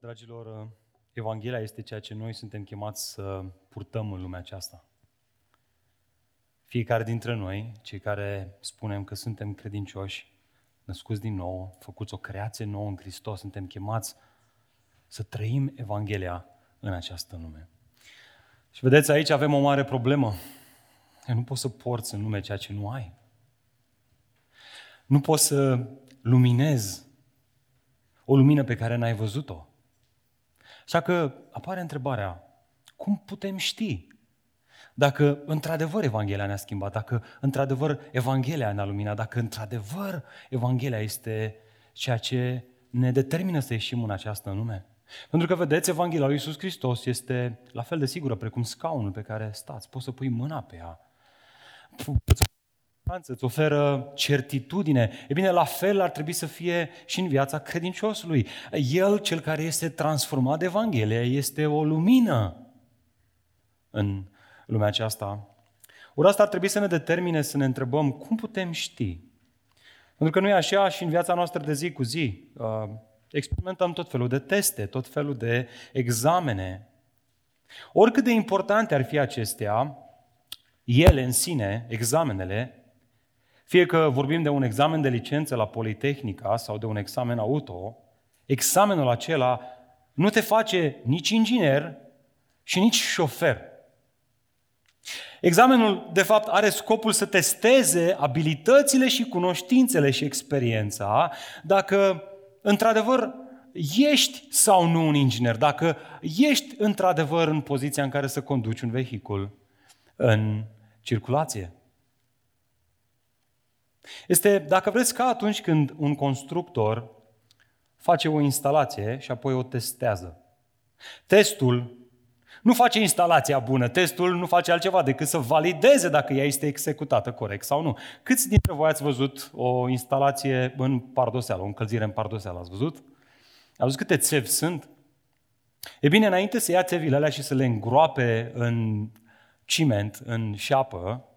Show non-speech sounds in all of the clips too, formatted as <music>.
Dragilor, Evanghelia este ceea ce noi suntem chemați să purtăm în lumea aceasta. Fiecare dintre noi, cei care spunem că suntem credincioși, născuți din nou, făcuți o creație nouă în Hristos, suntem chemați să trăim Evanghelia în această lume. Și vedeți, aici avem o mare problemă. Nu poți să porți în lume ceea ce nu ai. Nu poți să luminezi o lumină pe care n-ai văzut-o. Așa că apare întrebarea, cum putem ști dacă într-adevăr Evanghelia ne-a schimbat, dacă într-adevăr Evanghelia ne-a luminat, dacă într-adevăr Evanghelia este ceea ce ne determină să ieșim în această lume. Pentru că, vedeți, Evanghelia lui Iisus Hristos este la fel de sigură precum scaunul pe care stați. Poți să pui mâna pe ea. Îți oferă certitudine. E bine, la fel ar trebui să fie și în viața credinciosului. El, cel care este transformat de Evanghelie, este o lumină în lumea aceasta. Ori asta ar trebui să ne determine să ne întrebăm cum putem ști. Pentru că nu e așa și în viața noastră de zi cu zi. Uh, experimentăm tot felul de teste, tot felul de examene. Oricât de importante ar fi acestea, ele în sine, examenele, fie că vorbim de un examen de licență la Politehnica sau de un examen auto, examenul acela nu te face nici inginer și nici șofer. Examenul, de fapt, are scopul să testeze abilitățile și cunoștințele și experiența dacă, într-adevăr, ești sau nu un inginer, dacă ești, într-adevăr, în poziția în care să conduci un vehicul în circulație. Este, dacă vreți, ca atunci când un constructor face o instalație și apoi o testează. Testul nu face instalația bună, testul nu face altceva decât să valideze dacă ea este executată corect sau nu. Câți dintre voi ați văzut o instalație în pardoseală, o încălzire în pardoseală, ați văzut? Ați văzut câte țevi sunt? E bine, înainte să ia țevile alea și să le îngroape în ciment, în șapă,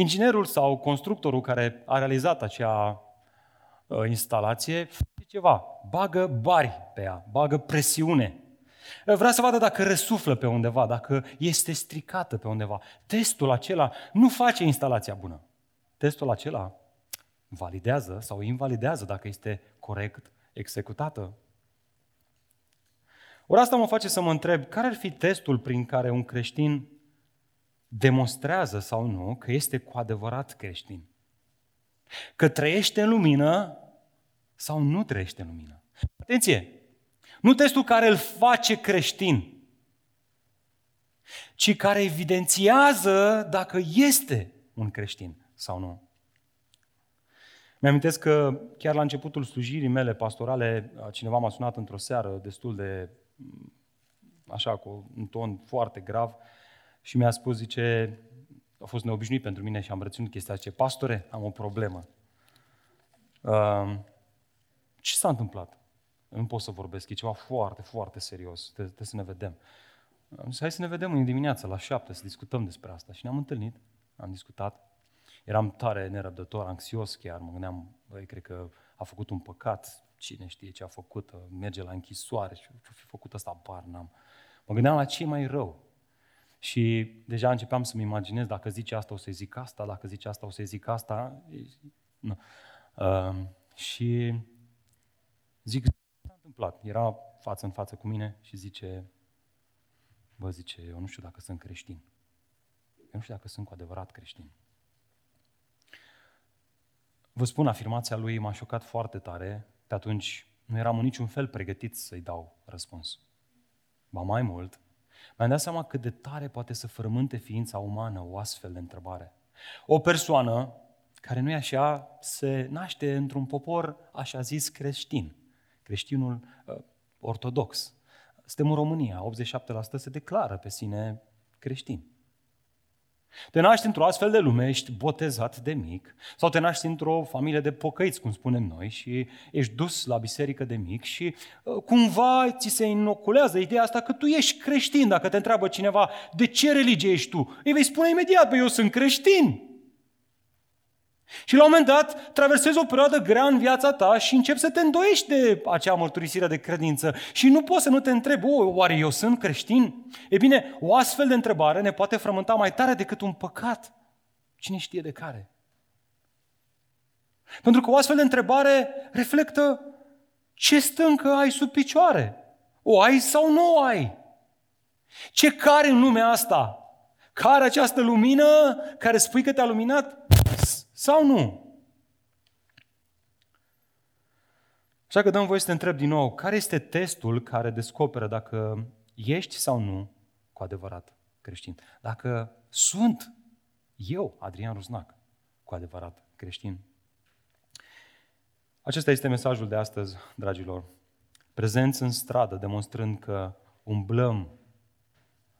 inginerul sau constructorul care a realizat acea uh, instalație face ceva, bagă bari pe ea, bagă presiune Vrea să vadă dacă răsuflă pe undeva, dacă este stricată pe undeva. Testul acela nu face instalația bună. Testul acela validează sau invalidează dacă este corect executată. Ori asta mă face să mă întreb, care ar fi testul prin care un creștin demonstrează sau nu că este cu adevărat creștin? Că trăiește în lumină sau nu trăiește în lumină? Atenție! Nu testul care îl face creștin, ci care evidențiază dacă este un creștin sau nu. Mi-amintesc că chiar la începutul slujirii mele pastorale, cineva m-a sunat într-o seară destul de, așa, cu un ton foarte grav și mi-a spus, zice, a fost neobișnuit pentru mine și am reținut chestia, zice, pastore, am o problemă. Uh, ce s-a întâmplat? Nu pot să vorbesc, e ceva foarte, foarte serios. Trebuie să ne vedem. Am zis, hai să ne vedem în dimineață, la șapte, să discutăm despre asta. Și ne-am întâlnit, am discutat. Eram tare nerăbdător, anxios chiar. Mă gândeam, băi, cred că a făcut un păcat, cine știe ce a făcut, merge la închisoare și ce fi făcut asta, bar n-am. Mă gândeam la ce mai rău. Și deja începeam să-mi imaginez, dacă zice asta o să zic asta, dacă zice asta o să zic asta. Nu. Uh, și zic, întâmplat. Era față în față cu mine și zice, bă, zice, eu nu știu dacă sunt creștin. Eu nu știu dacă sunt cu adevărat creștin. Vă spun, afirmația lui m-a șocat foarte tare. Pe atunci nu eram în niciun fel pregătit să-i dau răspuns. Ba mai mult, mi-am dat seama cât de tare poate să frământe ființa umană o astfel de întrebare. O persoană care nu e așa, se naște într-un popor, așa zis, creștin creștinul uh, ortodox. Suntem în România, 87% se declară pe sine creștin. Te naști într-o astfel de lume, ești botezat de mic, sau te naști într-o familie de pocăiți, cum spunem noi, și ești dus la biserică de mic și uh, cumva ți se inoculează ideea asta că tu ești creștin. Dacă te întreabă cineva de ce religie ești tu, îi vei spune imediat, că eu sunt creștin. Și la un moment dat traversezi o perioadă grea în viața ta și începi să te îndoiești de acea mărturisire de credință. Și nu poți să nu te întrebi, o, oare eu sunt creștin? E bine, o astfel de întrebare ne poate frământa mai tare decât un păcat. Cine știe de care? Pentru că o astfel de întrebare reflectă ce stâncă ai sub picioare. O ai sau nu o ai? Ce care în lumea asta? Care această lumină care spui că te-a luminat sau nu? Așa că dăm voie să te întreb din nou, care este testul care descoperă dacă ești sau nu cu adevărat creștin? Dacă sunt eu, Adrian Rusnac, cu adevărat creștin? Acesta este mesajul de astăzi, dragilor. Prezenți în stradă, demonstrând că umblăm,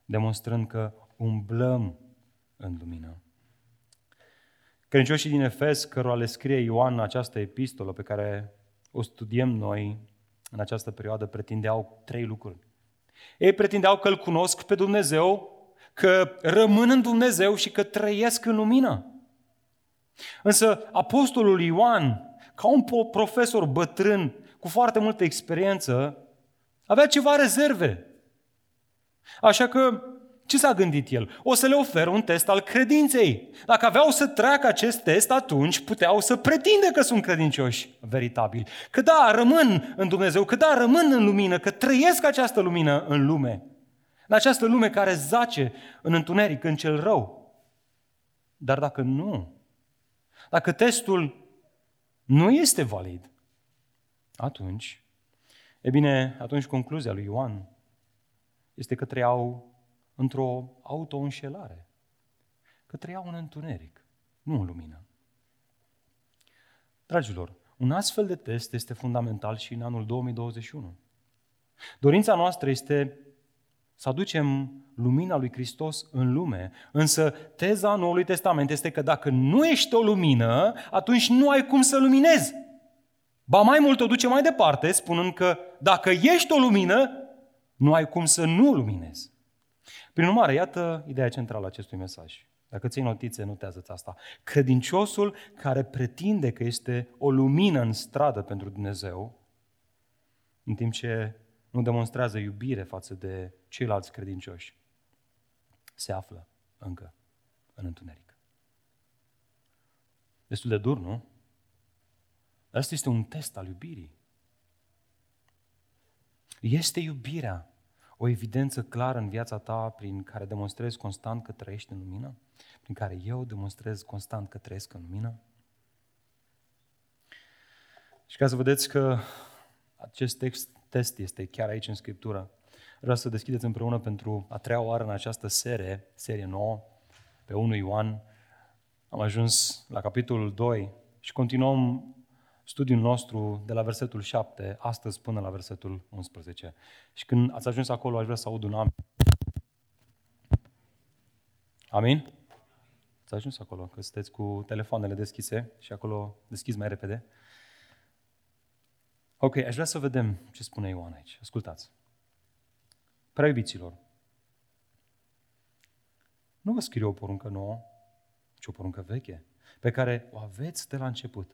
demonstrând că umblăm în lumină. Credincioșii din Efes, cărora le scrie Ioan această epistolă pe care o studiem noi în această perioadă, pretindeau trei lucruri. Ei pretindeau că îl cunosc pe Dumnezeu, că rămân în Dumnezeu și că trăiesc în lumină. Însă apostolul Ioan, ca un profesor bătrân cu foarte multă experiență, avea ceva rezerve. Așa că ce s-a gândit el? O să le ofer un test al credinței. Dacă aveau să treacă acest test, atunci puteau să pretinde că sunt credincioși veritabili. Că da, rămân în Dumnezeu, că da, rămân în lumină, că trăiesc această lumină în lume. În această lume care zace în întuneric, în cel rău. Dar dacă nu, dacă testul nu este valid, atunci, e bine, atunci concluzia lui Ioan este că trăiau într-o auto-înșelare, că trăiau în întuneric, nu în lumină. Dragilor, un astfel de test este fundamental și în anul 2021. Dorința noastră este să aducem lumina lui Hristos în lume. Însă teza Noului Testament este că dacă nu ești o lumină, atunci nu ai cum să luminezi. Ba mai mult o duce mai departe, spunând că dacă ești o lumină, nu ai cum să nu luminezi. Prin urmare, iată ideea centrală a acestui mesaj. Dacă ții notițe, notează-ți asta. Credinciosul care pretinde că este o lumină în stradă pentru Dumnezeu, în timp ce nu demonstrează iubire față de ceilalți credincioși, se află încă în întuneric. Destul de dur, nu? Dar asta este un test al iubirii. Este iubirea o evidență clară în viața ta prin care demonstrezi constant că trăiești în lumină? Prin care eu demonstrez constant că trăiesc în lumină? Și ca să vedeți că acest text, test este chiar aici în Scriptură, vreau să deschideți împreună pentru a treia oară în această serie, serie nouă, pe 1 Ioan. Am ajuns la capitolul 2 și continuăm studiul nostru de la versetul 7, astăzi până la versetul 11. Și când ați ajuns acolo, aș vrea să aud un amin. Amin? Ați ajuns acolo, că sunteți cu telefoanele deschise și acolo deschizi mai repede. Ok, aș vrea să vedem ce spune Ioan aici. Ascultați. Prea iubiților, nu vă scriu o poruncă nouă, ci o poruncă veche, pe care o aveți de la început.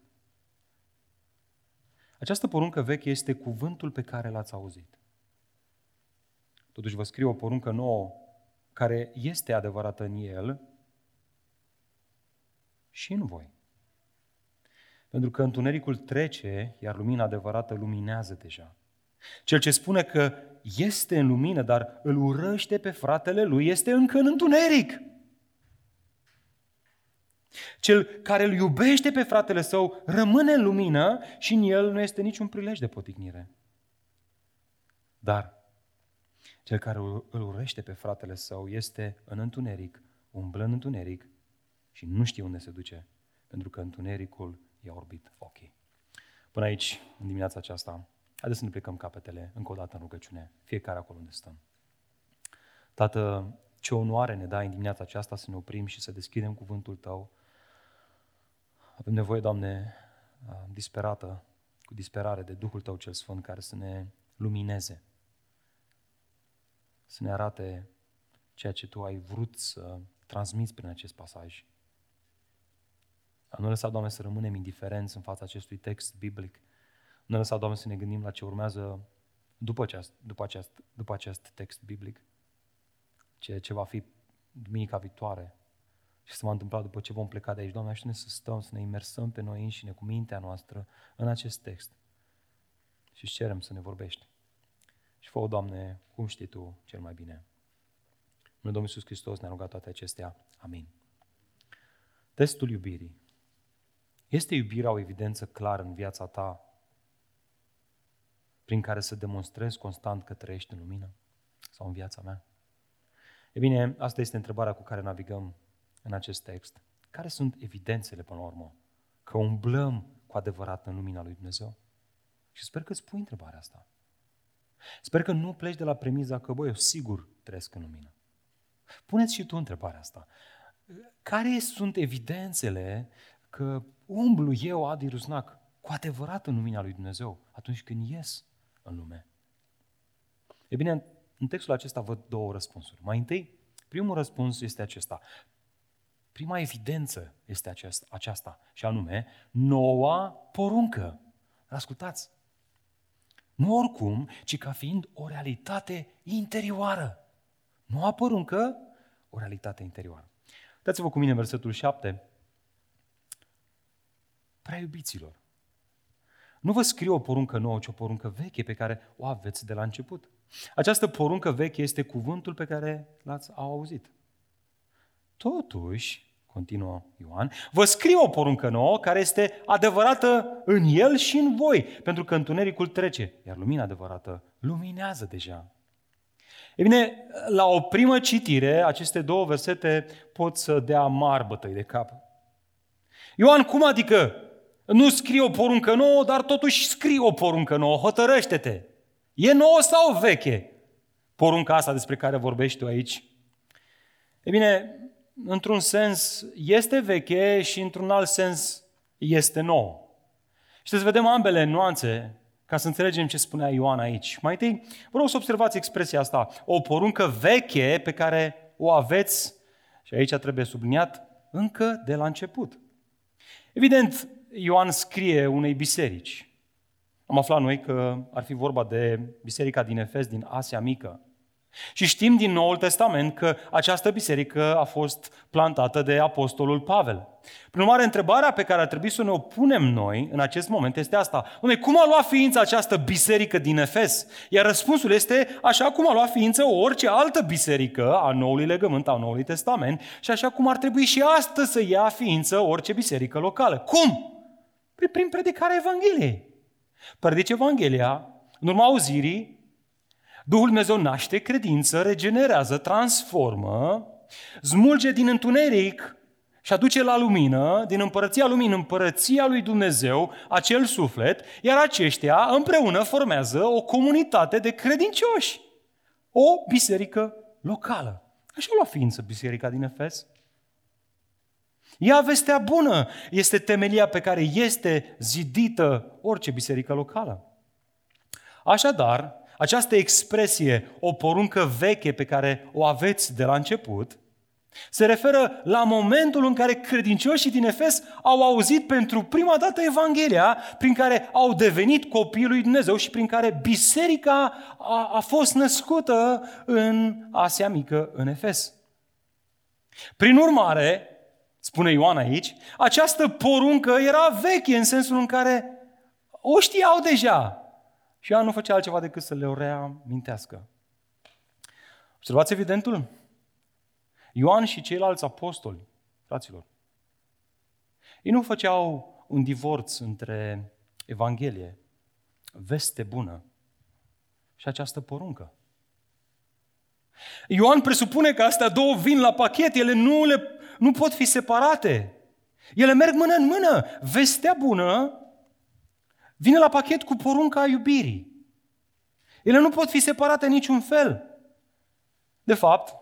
Această poruncă veche este cuvântul pe care l-ați auzit. Totuși vă scriu o poruncă nouă care este adevărată în el și în voi. Pentru că întunericul trece, iar lumina adevărată luminează deja. Cel ce spune că este în lumină, dar îl urăște pe fratele lui, este încă în întuneric. Cel care îl iubește pe fratele său rămâne în lumină și în el nu este niciun prilej de poticnire. Dar cel care îl urăște pe fratele său este în întuneric, umblă în întuneric și nu știe unde se duce, pentru că întunericul i-a orbit ochii. Până aici, în dimineața aceasta, haideți să ne plecăm capetele încă o dată în rugăciune, fiecare acolo unde stăm. Tată, ce onoare ne dai în dimineața aceasta să ne oprim și să deschidem cuvântul Tău, avem nevoie, Doamne, disperată, cu disperare de Duhul Tău cel Sfânt care să ne lumineze, să ne arate ceea ce Tu ai vrut să transmiți prin acest pasaj. Nu lăsa, Doamne, să rămânem indiferenți în fața acestui text biblic. Nu lăsa, Doamne, să ne gândim la ce urmează după acest, după acest, după acest text biblic. Ce, ce va fi duminica viitoare și se va întâmpla după ce vom pleca de aici. Doamne, ajută-ne să stăm, să ne imersăm pe noi înșine, cu mintea noastră, în acest text. Și cerem să ne vorbești. Și fă Doamne, cum știi Tu cel mai bine. În Domnul Iisus Hristos ne-a rugat toate acestea. Amin. Testul iubirii. Este iubirea o evidență clară în viața ta prin care să demonstrezi constant că trăiești în lumină? Sau în viața mea? E bine, asta este întrebarea cu care navigăm în acest text. Care sunt evidențele, până la urmă, că umblăm cu adevărat în lumina lui Dumnezeu? Și sper că îți pui întrebarea asta. Sper că nu pleci de la premiza că, băi, eu sigur trăiesc în lumină. Puneți și tu întrebarea asta. Care sunt evidențele că umblu eu, Adi Rusnac, cu adevărat în lumina lui Dumnezeu atunci când ies în lume? E bine, în textul acesta văd două răspunsuri. Mai întâi, primul răspuns este acesta. Prima evidență este aceasta, aceasta și anume, noua poruncă. Ascultați, nu oricum, ci ca fiind o realitate interioară. Noua poruncă, o realitate interioară. Dați-vă cu mine versetul 7. Prea iubiților, nu vă scriu o poruncă nouă, ci o poruncă veche pe care o aveți de la început. Această poruncă veche este cuvântul pe care l-ați auzit. Totuși, continuă Ioan, vă scriu o poruncă nouă care este adevărată în el și în voi, pentru că întunericul trece, iar lumina adevărată luminează deja. E bine, la o primă citire, aceste două versete pot să dea mari bătăi de cap. Ioan, cum adică nu scrie o poruncă nouă, dar totuși scrie o poruncă nouă, hotărăște-te. E nouă sau veche? Porunca asta despre care vorbești tu aici. E bine, într-un sens este veche și într-un alt sens este nou. Și să vedem ambele nuanțe ca să înțelegem ce spunea Ioan aici. Mai întâi, vă rog să observați expresia asta. O poruncă veche pe care o aveți, și aici trebuie subliniat, încă de la început. Evident, Ioan scrie unei biserici. Am aflat noi că ar fi vorba de biserica din Efes, din Asia Mică. Și știm din Noul Testament că această biserică a fost plantată de Apostolul Pavel. Prin urmare, întrebarea pe care ar trebui să ne o punem noi în acest moment este asta. Unde, cum a luat ființă această biserică din Efes? Iar răspunsul este așa cum a luat ființă orice altă biserică a Noului Legământ, a Noului Testament și așa cum ar trebui și astăzi să ia ființă orice biserică locală. Cum? Păi prin predicarea Evangheliei. Predici Evanghelia, în urma auzirii, Duhul Dumnezeu naște credință, regenerează, transformă, smulge din întuneric și aduce la lumină, din împărăția lumii în împărăția lui Dumnezeu, acel suflet, iar aceștia împreună formează o comunitate de credincioși, o biserică locală. Așa lua ființă biserica din Efes. Ea vestea bună este temelia pe care este zidită orice biserică locală. Așadar, această expresie, o poruncă veche pe care o aveți de la început, se referă la momentul în care credincioșii din Efes au auzit pentru prima dată Evanghelia, prin care au devenit copiii lui Dumnezeu și prin care biserica a, a fost născută în Asia Mică, în Efes. Prin urmare, spune Ioan aici, această poruncă era veche în sensul în care o știau deja. Și ea nu făcea altceva decât să le reamintească. Observați evidentul? Ioan și ceilalți apostoli, fraților, ei nu făceau un divorț între Evanghelie, veste bună și această poruncă. Ioan presupune că astea două vin la pachet, ele nu, le, nu pot fi separate. Ele merg mână în mână. Vestea bună vine la pachet cu porunca iubirii. Ele nu pot fi separate în niciun fel. De fapt,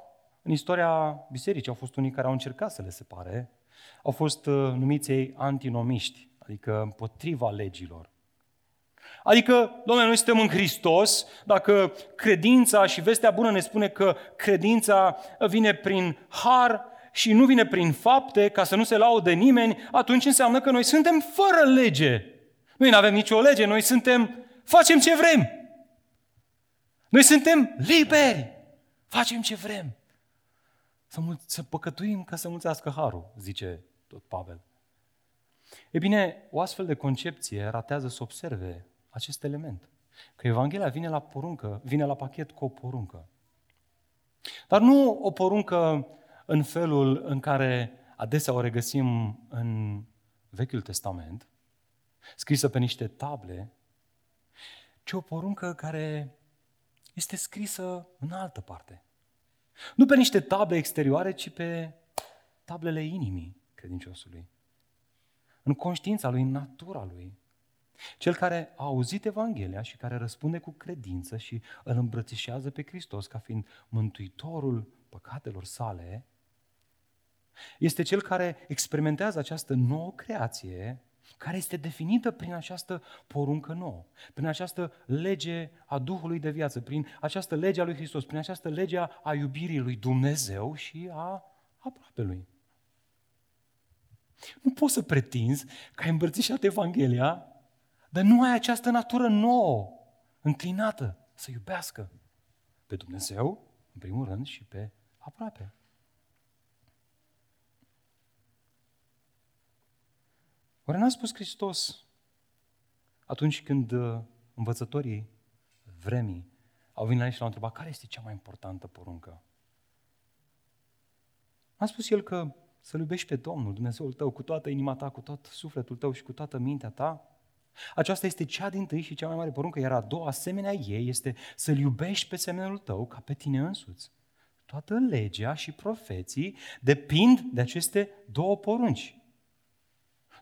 în istoria bisericii au fost unii care au încercat să le separe, au fost uh, numiți ei antinomiști, adică împotriva legilor. Adică, domnule, noi suntem în Hristos, dacă credința și vestea bună ne spune că credința vine prin har, și nu vine prin fapte ca să nu se laude nimeni, atunci înseamnă că noi suntem fără lege. Noi nu avem nicio lege, noi suntem, facem ce vrem. Noi suntem liberi. Facem ce vrem. Să, mul- să păcătuim ca să mulțească harul, zice tot Pavel. E bine, o astfel de concepție ratează să observe acest element. Că Evanghelia vine la poruncă, vine la pachet cu o poruncă. Dar nu o poruncă în felul în care adesea o regăsim în Vechiul Testament, scrisă pe niște table, ci o poruncă care este scrisă în altă parte. Nu pe niște table exterioare, ci pe tablele inimii credinciosului. În conștiința lui, în natura lui. Cel care a auzit Evanghelia și care răspunde cu credință și îl îmbrățișează pe Hristos ca fiind mântuitorul păcatelor sale, este cel care experimentează această nouă creație care este definită prin această poruncă nouă, prin această lege a Duhului de viață, prin această lege a lui Hristos, prin această lege a iubirii lui Dumnezeu și a lui. Nu poți să pretinzi că ai îmbrățișat Evanghelia, dar nu ai această natură nouă, înclinată să iubească pe Dumnezeu, în primul rând, și pe aproape. Oare n-a spus Hristos atunci când uh, învățătorii vremii au venit la el și l-au întrebat care este cea mai importantă poruncă? A spus el că să-L iubești pe Domnul, Dumnezeul tău, cu toată inima ta, cu tot sufletul tău și cu toată mintea ta. Aceasta este cea din tâi și cea mai mare poruncă, iar a doua asemenea ei este să-L iubești pe semenul tău ca pe tine însuți. Toată legea și profeții depind de aceste două porunci.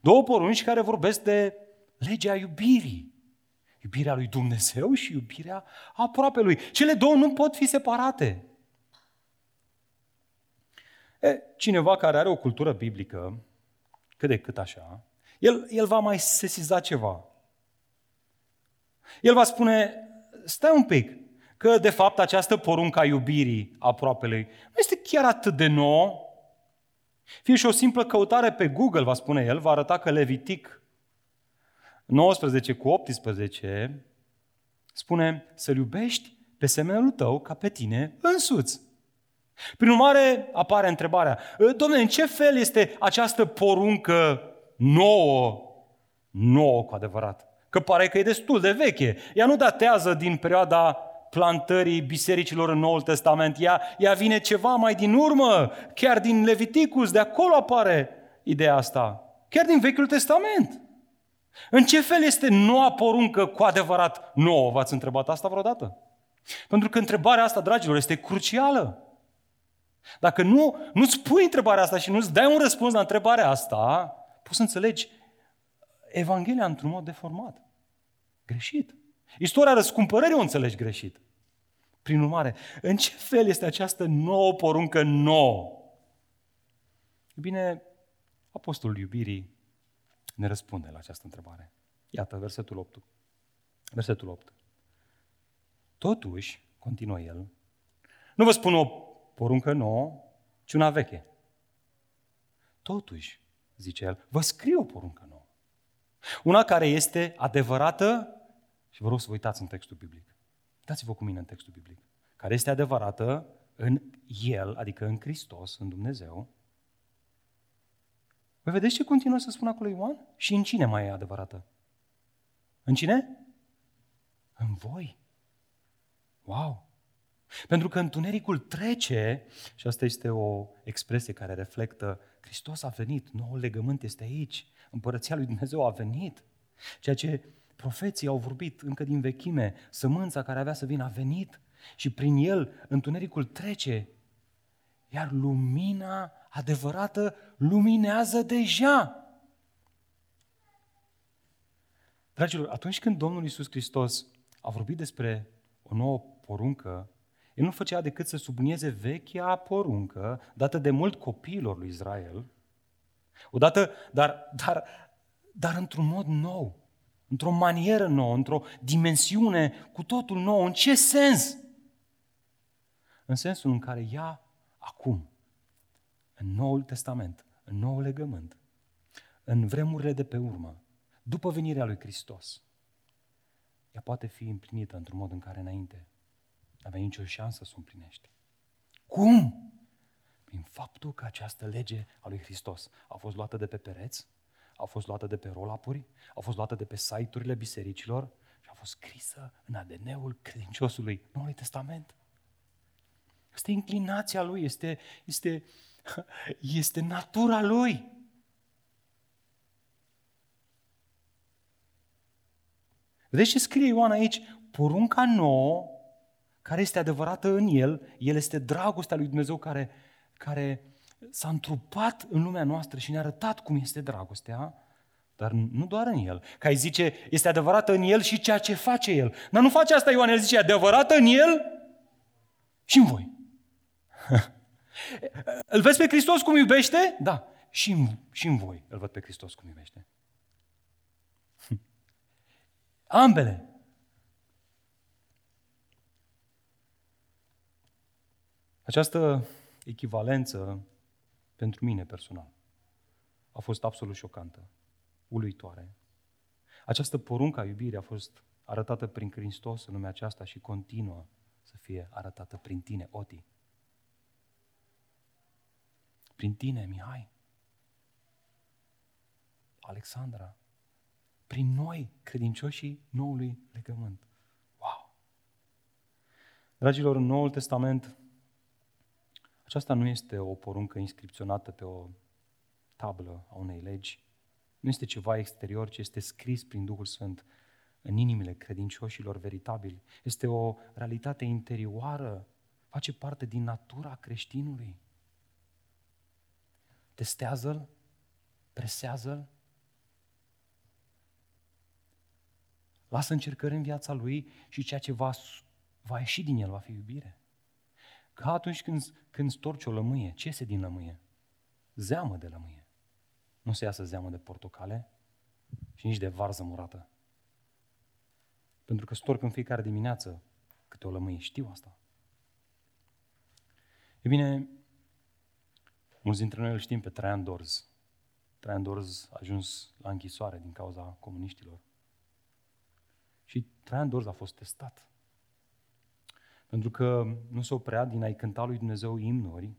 Două porunci care vorbesc de legea iubirii. Iubirea lui Dumnezeu și iubirea aproape lui. Cele două nu pot fi separate. E, cineva care are o cultură biblică, cât de cât așa, el, el va mai sesiza ceva. El va spune, stai un pic, că de fapt această poruncă a iubirii aproapelui nu este chiar atât de nouă, fie și o simplă căutare pe Google, va spune el, va arăta că Levitic 19 cu 18 spune să-L iubești pe semenul tău ca pe tine însuți. Prin urmare, apare întrebarea, ă, domnule, în ce fel este această poruncă nouă, nouă cu adevărat? Că pare că e destul de veche. Ea nu datează din perioada plantării bisericilor în Noul Testament. Ea, ea vine ceva mai din urmă, chiar din Leviticus, de acolo apare ideea asta. Chiar din Vechiul Testament. În ce fel este noua poruncă cu adevărat nouă? V-ați întrebat asta vreodată? Pentru că întrebarea asta, dragilor, este crucială. Dacă nu, nu-ți pui întrebarea asta și nu-ți dai un răspuns la întrebarea asta, poți să înțelegi Evanghelia într-un mod deformat. Greșit. Istoria răscumpărării o înțelegi greșit. Prin urmare, în ce fel este această nouă poruncă nouă? Bine, Apostolul iubirii ne răspunde la această întrebare. Iată, versetul 8. Versetul 8. Totuși, continuă el, nu vă spun o poruncă nouă, ci una veche. Totuși, zice el, vă scriu o poruncă nouă. Una care este adevărată și vă rog să vă uitați în textul biblic. Uitați-vă cu mine în textul biblic. Care este adevărată în El, adică în Hristos, în Dumnezeu. Vă vedeți ce continuă să spună acolo Ioan? Și în cine mai e adevărată? În cine? În voi. Wow! Pentru că întunericul trece, și asta este o expresie care reflectă, Hristos a venit, noul legământ este aici, împărăția lui Dumnezeu a venit. Ceea ce profeții au vorbit încă din vechime, sămânța care avea să vină a venit și prin el întunericul trece, iar lumina adevărată luminează deja. Dragilor, atunci când Domnul Iisus Hristos a vorbit despre o nouă poruncă, el nu făcea decât să sublinieze vechea poruncă dată de mult copiilor lui Israel, odată, dar, dar, dar într-un mod nou, într-o manieră nouă, într-o dimensiune cu totul nouă. În ce sens? În sensul în care ea, acum, în Noul Testament, în Noul Legământ, în vremurile de pe urmă, după venirea lui Hristos, ea poate fi împlinită într-un mod în care înainte nu avea nicio șansă să o împlinești. Cum? Prin faptul că această lege a lui Hristos a fost luată de pe pereți, a fost luată de pe rolapuri, a fost luată de pe site-urile bisericilor și a fost scrisă în ADN-ul credinciosului Noului Testament. Este inclinația lui, este, este, <laughs> este natura lui. Vedeți ce scrie Ioan aici? Porunca nouă, care este adevărată în el, el este dragostea lui Dumnezeu care, care s-a întrupat în lumea noastră și ne-a arătat cum este dragostea, dar nu doar în el. Ca îi zice, este adevărată în el și ceea ce face el. Dar nu face asta Ioan, el zice, adevărată în el și în voi. <laughs> îl vezi pe Hristos cum iubește? Da. Și în, și în voi îl văd pe Hristos cum iubește. <laughs> Ambele. Această echivalență pentru mine personal a fost absolut șocantă, uluitoare. Această poruncă a iubirii a fost arătată prin Hristos în lumea aceasta și continuă să fie arătată prin tine, Oti. Prin tine, Mihai. Alexandra, prin noi, credincioșii noului legământ. Wow! Dragilor, în Noul Testament, aceasta nu este o poruncă inscripționată pe o tablă a unei legi, nu este ceva exterior, ci este scris prin Duhul Sfânt în inimile credincioșilor veritabili. Este o realitate interioară, face parte din natura creștinului. Testează-l, presează-l, Lasă încercări în viața lui și ceea ce va, va ieși din el va fi iubire. Ca atunci când, când storci o lămâie, ce iese din lămâie? Zeamă de lămâie. Nu se iasă zeamă de portocale și nici de varză murată. Pentru că storc în fiecare dimineață câte o lămâie. Știu asta. E bine, mulți dintre noi îl știm pe Traian Dorz. Traian Dorz a ajuns la închisoare din cauza comuniștilor. Și Traian Dorz a fost testat. Pentru că nu se oprea din a-i cânta lui Dumnezeu imnuri,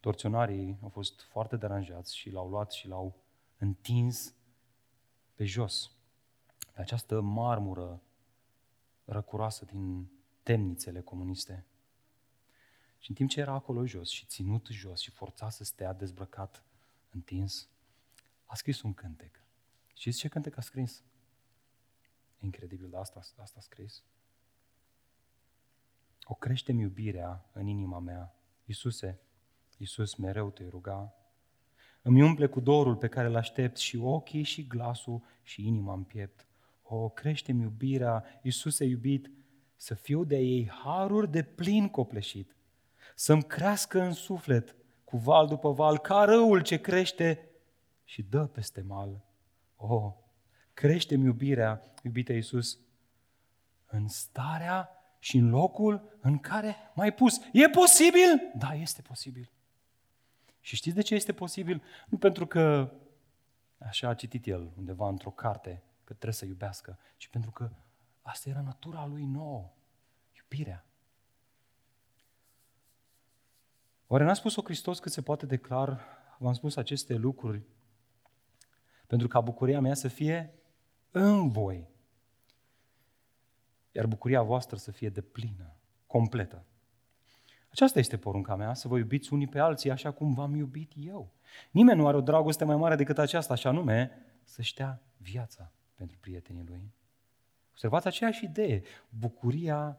torționarii au fost foarte deranjați și l-au luat și l-au întins pe jos, pe această marmură răcuroasă din temnițele comuniste. Și în timp ce era acolo jos și ținut jos și forțat să stea dezbrăcat, întins, a scris un cântec. Știți ce cântec a scris? Incredibil, dar asta, asta a scris. O crește iubirea în inima mea. Iisuse, Iisus, mereu te ruga. Îmi umple cu dorul pe care îl aștept și ochii și glasul și inima în piept. O, crește iubirea, Iisuse iubit, să fiu de ei haruri de plin copleșit, să-mi crească în suflet cu val după val, ca râul ce crește și dă peste mal. O, crește-mi iubirea, iubite Iisus, în starea și în locul în care m-ai pus. E posibil? Da, este posibil. Și știți de ce este posibil? Nu pentru că așa a citit el undeva într-o carte că trebuie să iubească, ci pentru că asta era natura lui nouă, iubirea. Oare n-a spus-o Hristos cât se poate declar? V-am spus aceste lucruri pentru ca bucuria mea să fie în voi. Iar bucuria voastră să fie de plină, completă. Aceasta este porunca mea, să vă iubiți unii pe alții așa cum v-am iubit eu. Nimeni nu are o dragoste mai mare decât aceasta, așa nume, să-și dea viața pentru prietenii lui. Observați aceeași idee, bucuria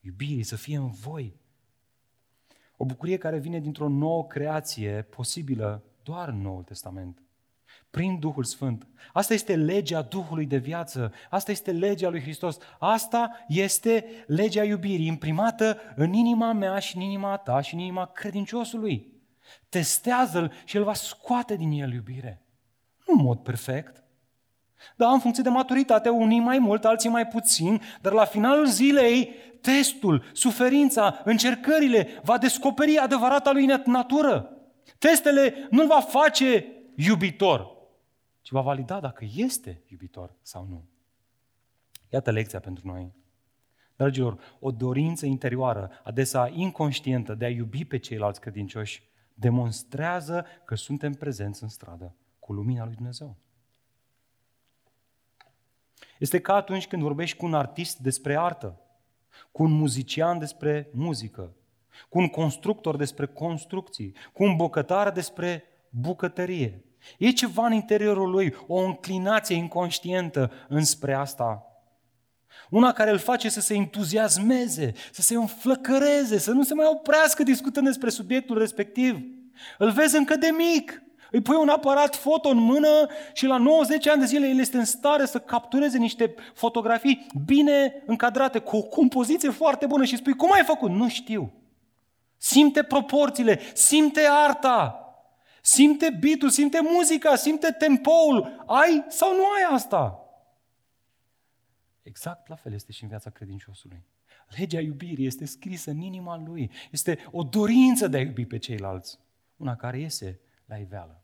iubirii să fie în voi. O bucurie care vine dintr-o nouă creație posibilă doar în Noul Testament prin Duhul Sfânt. Asta este legea Duhului de viață. Asta este legea lui Hristos. Asta este legea iubirii, imprimată în inima mea și în inima ta și în inima credinciosului. Testează-l și el va scoate din el iubire. Nu în mod perfect. Da, în funcție de maturitate, unii mai mult, alții mai puțin, dar la finalul zilei, testul, suferința, încercările va descoperi adevărata lui natură. Testele nu-l va face iubitor, ci va valida dacă este iubitor sau nu. Iată lecția pentru noi. Dragilor, o dorință interioară, adesea inconștientă, de a iubi pe ceilalți credincioși, demonstrează că suntem prezenți în stradă cu lumina lui Dumnezeu. Este ca atunci când vorbești cu un artist despre artă, cu un muzician despre muzică, cu un constructor despre construcții, cu un bucătar despre bucătărie. E ceva în interiorul lui, o înclinație inconștientă înspre asta. Una care îl face să se entuziasmeze, să se înflăcăreze, să nu se mai oprească discutând despre subiectul respectiv. Îl vezi încă de mic. Îi pui un aparat foto în mână și la 90 ani de zile el este în stare să captureze niște fotografii bine încadrate, cu o compoziție foarte bună și spui, cum ai făcut? Nu știu. Simte proporțiile, simte arta, simte beatul, simte muzica, simte tempoul. Ai sau nu ai asta? Exact la fel este și în viața credinciosului. Legea iubirii este scrisă în inima lui. Este o dorință de a iubi pe ceilalți. Una care iese la iveală.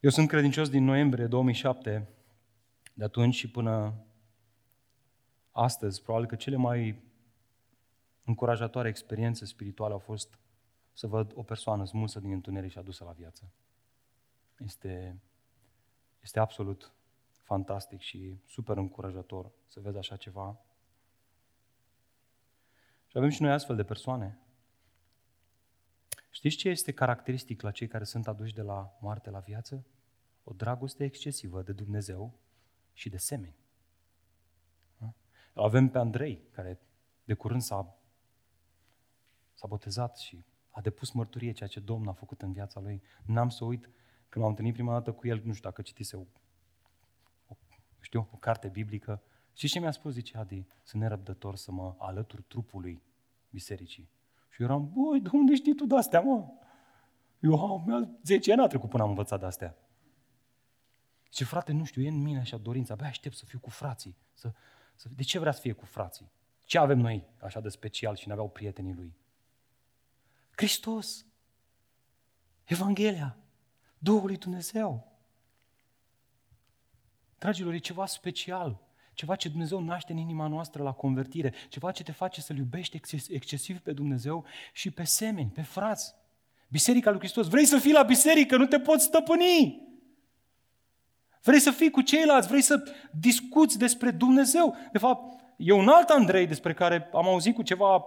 Eu sunt credincios din noiembrie 2007. De atunci și până astăzi, probabil că cele mai încurajatoare experiențe spirituale au fost să văd o persoană smulsă din întuneric și adusă la viață. Este, este absolut fantastic și super încurajator să vezi așa ceva. Și avem și noi astfel de persoane. Știți ce este caracteristic la cei care sunt aduși de la moarte la viață? O dragoste excesivă de Dumnezeu și de semeni. Avem pe Andrei, care de curând s-a, s-a botezat și a depus mărturie ceea ce Domnul a făcut în viața lui. N-am să uit, când m-am întâlnit prima dată cu el, nu știu dacă citise o, o, știu, o carte biblică, și ce mi-a spus, zice Adi, sunt nerăbdător să mă alătur trupului bisericii. Și eu eram, băi, de unde știi tu de-astea, mă? Eu am 10 ani a trecut până am învățat de-astea. Și frate, nu știu, e în mine așa dorința, abia aștept să fiu cu frații, să, de ce vrea să fie cu frații? Ce avem noi așa de special și ne aveau prietenii lui? Hristos, Evanghelia, Duhul lui Dumnezeu. Dragilor, e ceva special, ceva ce Dumnezeu naște în inima noastră la convertire, ceva ce te face să-L iubești excesiv pe Dumnezeu și pe semeni, pe frați. Biserica lui Hristos. Vrei să fii la biserică, nu te poți stăpâni. Vrei să fii cu ceilalți, vrei să discuți despre Dumnezeu. De fapt, e un alt Andrei despre care am auzit cu ceva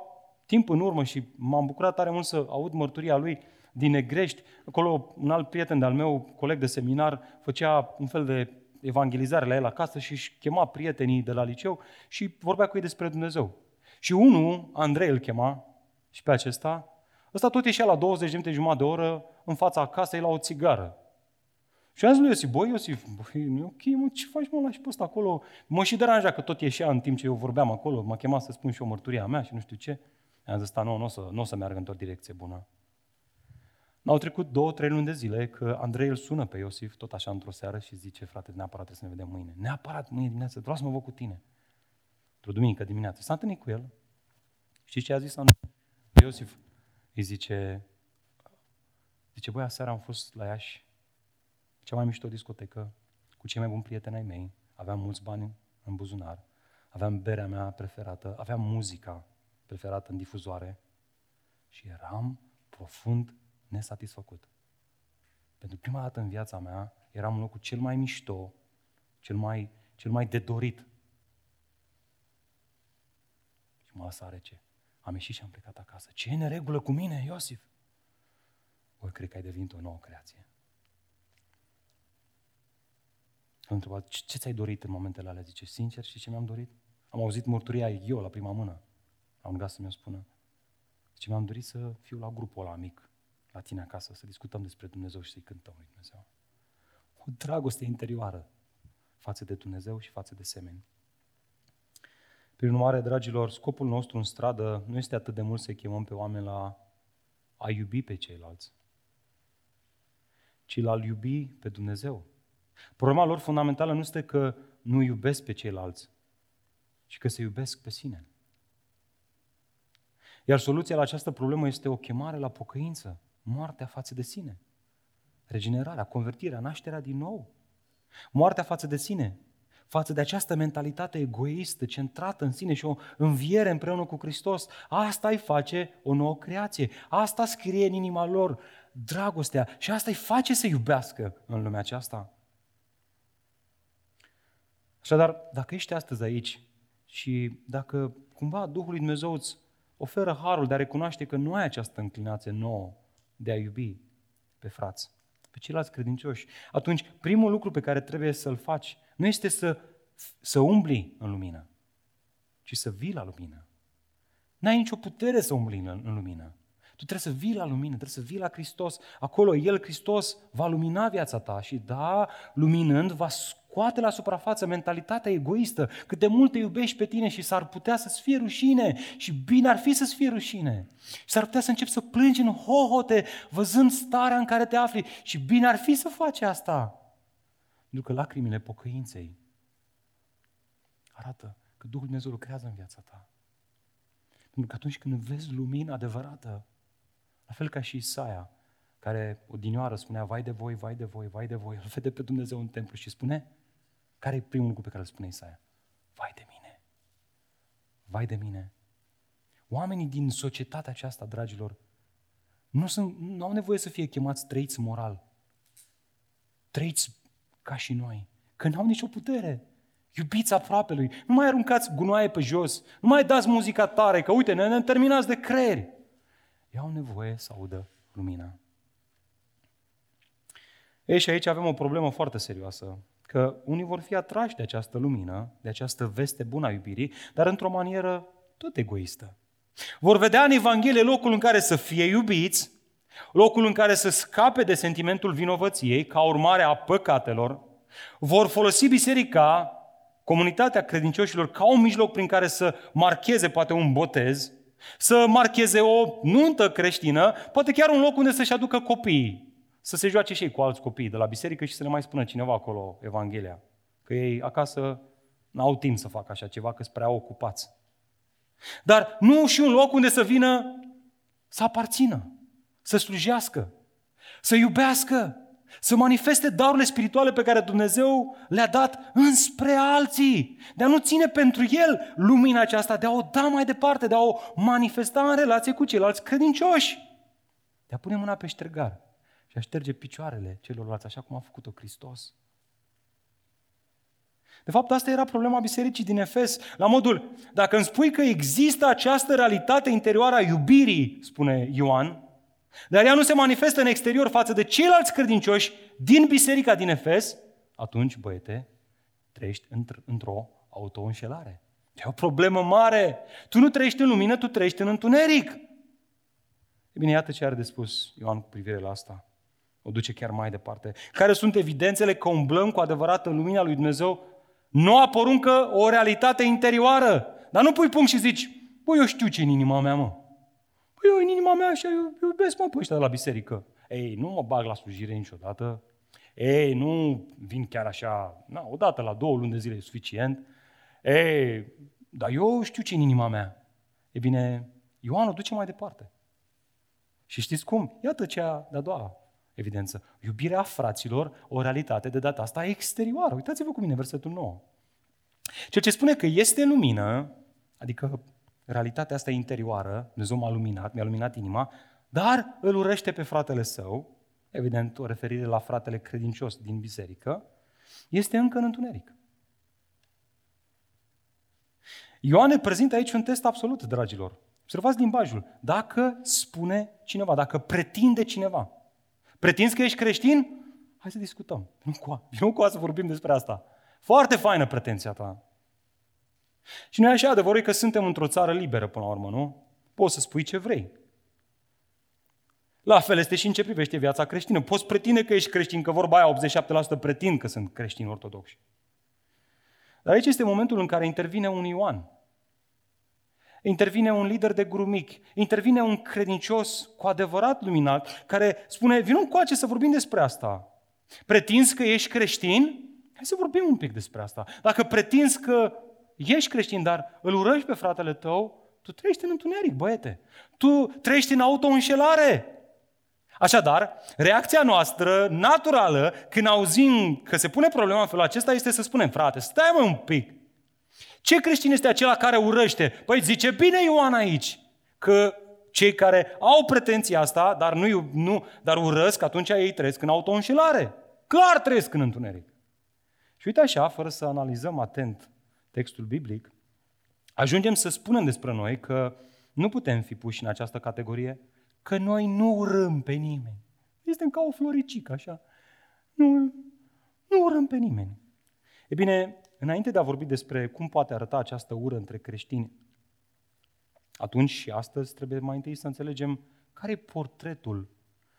timp în urmă și m-am bucurat tare mult să aud mărturia lui din Negrești. Acolo un alt prieten de-al meu, coleg de seminar, făcea un fel de evangelizare la el acasă și își chema prietenii de la liceu și vorbea cu ei despre Dumnezeu. Și unul, Andrei îl chema, și pe acesta, ăsta tot ieșea la 20 de minute jumătate de oră în fața casei la o țigară. Și am zis lui Iosif, băi Iosif, băi, nu e ok, mă, ce faci mă, lași pe ăsta acolo? Mă și deranja că tot ieșea în timp ce eu vorbeam acolo, m-a chemat să spun și o mărturia mea și nu știu ce. Am zis, nu, nu o să, n-o să meargă într-o direcție bună. Au trecut două, trei luni de zile că Andrei îl sună pe Iosif tot așa într-o seară și zice, frate, neapărat trebuie să ne vedem mâine. Neapărat mâine dimineață, vreau să mă văd cu tine. Într-o duminică dimineață. S-a întâlnit cu el. Și ce a zis Andrei? Iosif îi zice, zice, băi, aseară am fost la Iași cea mai mișto discotecă, cu cei mai buni prieteni ai mei, aveam mulți bani în buzunar, aveam berea mea preferată, aveam muzica preferată în difuzoare și eram profund nesatisfăcut. Pentru prima dată în viața mea eram în locul cel mai mișto, cel mai, cel mai de dorit. Și mă lăsa rece. Am ieșit și am plecat acasă. Ce e neregulă cu mine, Iosif? Voi cred că ai devenit o nouă creație. Am întrebat, ce, ce ți-ai dorit în momentele alea? Zice, sincer, și ce mi-am dorit? Am auzit mărturia eu la prima mână. Am rugat să mi-o spună. Zice, mi-am dorit să fiu la grupul ăla mic, la tine acasă, să discutăm despre Dumnezeu și să-i cântăm lui Dumnezeu. O dragoste interioară față de Dumnezeu și față de semeni. Prin urmare, dragilor, scopul nostru în stradă nu este atât de mult să chemăm pe oameni la a iubi pe ceilalți, ci la a iubi pe Dumnezeu. Problema lor fundamentală nu este că nu iubesc pe ceilalți, ci că se iubesc pe sine. Iar soluția la această problemă este o chemare la pocăință, moartea față de sine, regenerarea, convertirea, nașterea din nou. Moartea față de sine, față de această mentalitate egoistă, centrată în sine și o înviere împreună cu Hristos. Asta îi face o nouă creație. Asta scrie în inima lor dragostea și asta îi face să iubească în lumea aceasta. Așadar, dacă ești astăzi aici și dacă cumva Duhul lui Dumnezeu îți oferă harul de a recunoaște că nu ai această înclinație nouă de a iubi pe frați, pe ceilalți credincioși, atunci primul lucru pe care trebuie să-l faci nu este să, să umbli în lumină, ci să vii la lumină. N-ai nicio putere să umbli în, în lumină. Tu trebuie să vii la lumină, trebuie să vii la Hristos. Acolo El, Hristos, va lumina viața ta și da, luminând, va scoate la suprafață mentalitatea egoistă, cât de mult te iubești pe tine și s-ar putea să-ți fie rușine și bine ar fi să-ți fie rușine. Și s-ar putea să începi să plângi în hohote, văzând starea în care te afli și bine ar fi să faci asta. Pentru că lacrimile pocăinței arată că Duhul Dumnezeu lucrează în viața ta. Pentru că atunci când vezi lumina adevărată, la fel ca și Isaia, care odinioară spunea, vai de voi, vai de voi, vai de voi, îl vede pe Dumnezeu în templu și spune, care e primul lucru pe care îl spune Isaia? Vai de mine! Vai de mine! Oamenii din societatea aceasta, dragilor, nu, sunt, nu au nevoie să fie chemați trăiți moral. Trăiți ca și noi. Că n-au nicio putere. Iubiți lui. Nu mai aruncați gunoaie pe jos. Nu mai dați muzica tare, că uite, ne, ne terminați de creieri. Ei au nevoie să audă lumina. Ei, și aici avem o problemă foarte serioasă. Că unii vor fi atrași de această lumină, de această veste bună a iubirii, dar într-o manieră tot egoistă. Vor vedea în Evanghelie locul în care să fie iubiți, locul în care să scape de sentimentul vinovăției ca urmare a păcatelor, vor folosi biserica, comunitatea credincioșilor, ca un mijloc prin care să marcheze poate un botez, să marcheze o nuntă creștină, poate chiar un loc unde să-și aducă copiii, să se joace și ei cu alți copii de la biserică și să le mai spună cineva acolo Evanghelia. Că ei acasă n-au timp să facă așa ceva, că sunt prea ocupați. Dar nu și un loc unde să vină să aparțină, să slujească, să iubească, să manifeste darurile spirituale pe care Dumnezeu le-a dat înspre alții, de a nu ține pentru El lumina aceasta, de a o da mai departe, de a o manifesta în relație cu ceilalți credincioși, de a pune mâna pe ștergar și a șterge picioarele celorlalți, așa cum a făcut-o Hristos. De fapt, asta era problema bisericii din Efes, la modul, dacă îmi spui că există această realitate interioară a iubirii, spune Ioan, dar ea nu se manifestă în exterior față de ceilalți credincioși din biserica din Efes, atunci, băiete, trăiești într-o auto-înșelare. E o problemă mare. Tu nu trăiești în lumină, tu trăiești în întuneric. E bine, iată ce are de spus Ioan cu privire la asta. O duce chiar mai departe. Care sunt evidențele că umblăm cu adevărat în lumina lui Dumnezeu? Noua poruncă o realitate interioară. Dar nu pui punct și zici, băi, eu știu ce în inima mea, mă. Păi eu în inima mea așa iubesc mă pe ăștia de la biserică. Ei, nu mă bag la slujire niciodată. Ei, nu vin chiar așa, na, odată la două luni de zile e suficient. Ei, dar eu știu ce în inima mea. E bine, Ioan o duce mai departe. Și știți cum? Iată cea de-a doua evidență. Iubirea fraților, o realitate de data asta exterioară. Uitați-vă cu mine versetul 9. Ceea ce spune că este lumină, adică realitatea asta interioară, Dumnezeu m-a luminat, mi-a luminat inima, dar îl urăște pe fratele său, evident o referire la fratele credincios din biserică, este încă în întuneric. Ioan ne prezintă aici un test absolut, dragilor. Observați limbajul. Dacă spune cineva, dacă pretinde cineva, pretinzi că ești creștin? Hai să discutăm. Nu cu, nu cu să vorbim despre asta. Foarte faină pretenția ta. Și noi așa, adevărul e că suntem într-o țară liberă până la urmă, nu? Poți să spui ce vrei. La fel este și în ce privește viața creștină. Poți pretinde că ești creștin, că vorba aia 87% pretind că sunt creștini ortodoxi. Dar aici este momentul în care intervine un Ioan. Intervine un lider de grup mic, intervine un credincios cu adevărat luminat, care spune, vină coace să vorbim despre asta. Pretinzi că ești creștin? Hai să vorbim un pic despre asta. Dacă pretinzi că ești creștin, dar îl urăști pe fratele tău, Tu trăiești în întuneric, băiete. Tu trăiești în auto-înșelare. Așadar, reacția noastră naturală când auzim că se pune problema în felul acesta este să spunem, frate, stai mă un pic. Ce creștin este acela care urăște? Păi zice bine Ioan aici că cei care au pretenția asta, dar, nu, nu, dar urăsc, atunci ei trăiesc în auto-înșelare. Clar trăiesc în întuneric. Și uite așa, fără să analizăm atent textul biblic, ajungem să spunem despre noi că nu putem fi puși în această categorie, că noi nu urâm pe nimeni. Este ca o floricică, așa. Nu, nu urâm pe nimeni. E bine, înainte de a vorbi despre cum poate arăta această ură între creștini, atunci și astăzi trebuie mai întâi să înțelegem care e portretul